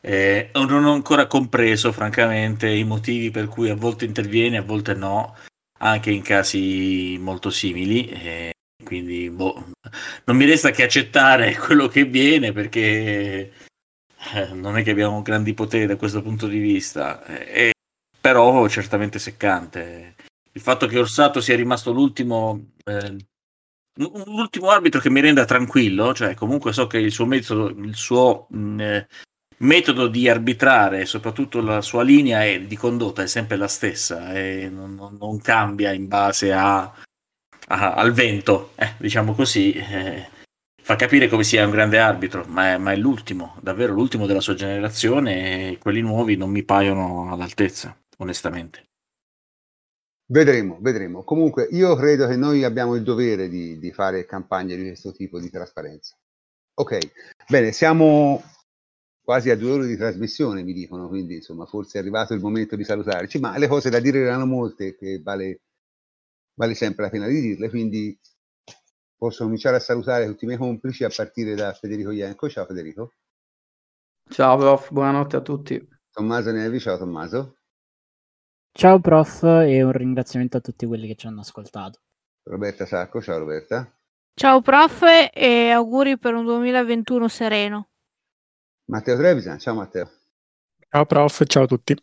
Eh, non ho ancora compreso, francamente, i motivi per cui a volte interviene, a volte no, anche in casi molto simili. Eh, quindi, boh, non mi resta che accettare *laughs* quello che viene perché eh, non è che abbiamo grandi poteri da questo punto di vista, eh, però certamente seccante. Il fatto che Orsato sia rimasto l'ultimo, eh, l'ultimo arbitro che mi renda tranquillo, cioè comunque so che il suo metodo, il suo mh, mm, eh, metodo di arbitrare soprattutto la sua linea è, di condotta è sempre la stessa e non, non, non cambia in base a, a, al vento, eh, diciamo così. Eh, fa capire come sia un grande arbitro, ma è, ma è, l'ultimo, davvero l'ultimo della sua generazione e quelli nuovi non mi paiono all'altezza, onestamente. Vedremo, vedremo. Comunque io credo che noi abbiamo il dovere di, di fare campagne di questo tipo di trasparenza. Ok, bene, siamo quasi a due ore di trasmissione, mi dicono, quindi insomma forse è arrivato il momento di salutarci, ma le cose da dire erano molte che vale, vale sempre la pena di dirle, quindi posso cominciare a salutare tutti i miei complici a partire da Federico Ienco. Ciao Federico. Ciao prof, buonanotte a tutti. Tommaso Nevi, ciao Tommaso. Ciao prof e un ringraziamento a tutti quelli che ci hanno ascoltato. Roberta Sacco, ciao Roberta. Ciao prof e auguri per un 2021 sereno. Matteo Trevisan, ciao Matteo. Ciao prof, ciao a tutti.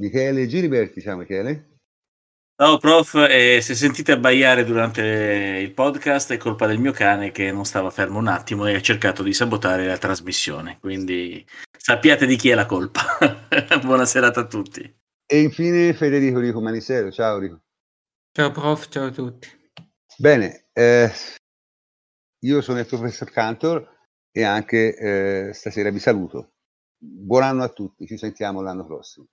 Michele Giliberti, ciao Michele. Ciao prof, eh, se sentite abbaiare durante il podcast è colpa del mio cane che non stava fermo un attimo e ha cercato di sabotare la trasmissione, quindi sappiate di chi è la colpa. *laughs* Buona serata a tutti. E infine Federico Rico Manisero, ciao Rico. Ciao prof, ciao a tutti. Bene, eh, io sono il professor Cantor e anche eh, stasera vi saluto. Buon anno a tutti, ci sentiamo l'anno prossimo.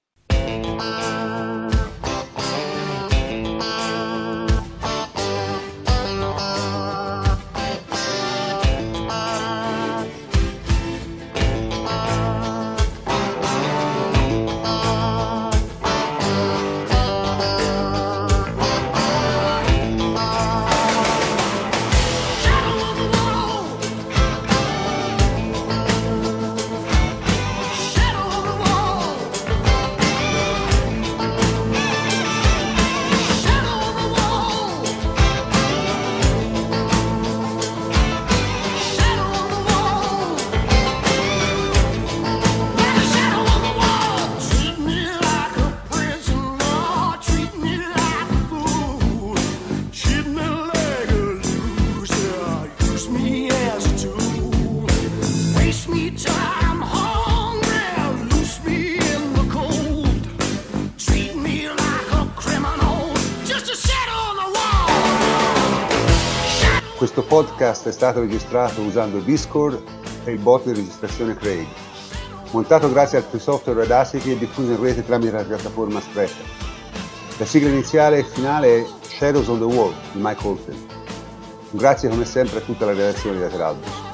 Questo podcast è stato registrato usando Discord e il bot di registrazione Craig. Montato grazie al software Audacity e diffuso in rete tramite la piattaforma Spreaker. La sigla iniziale e finale è Shadows on the Wall di Mike Oldfield. Un grazie come sempre a tutta la redazione di Lateralbus.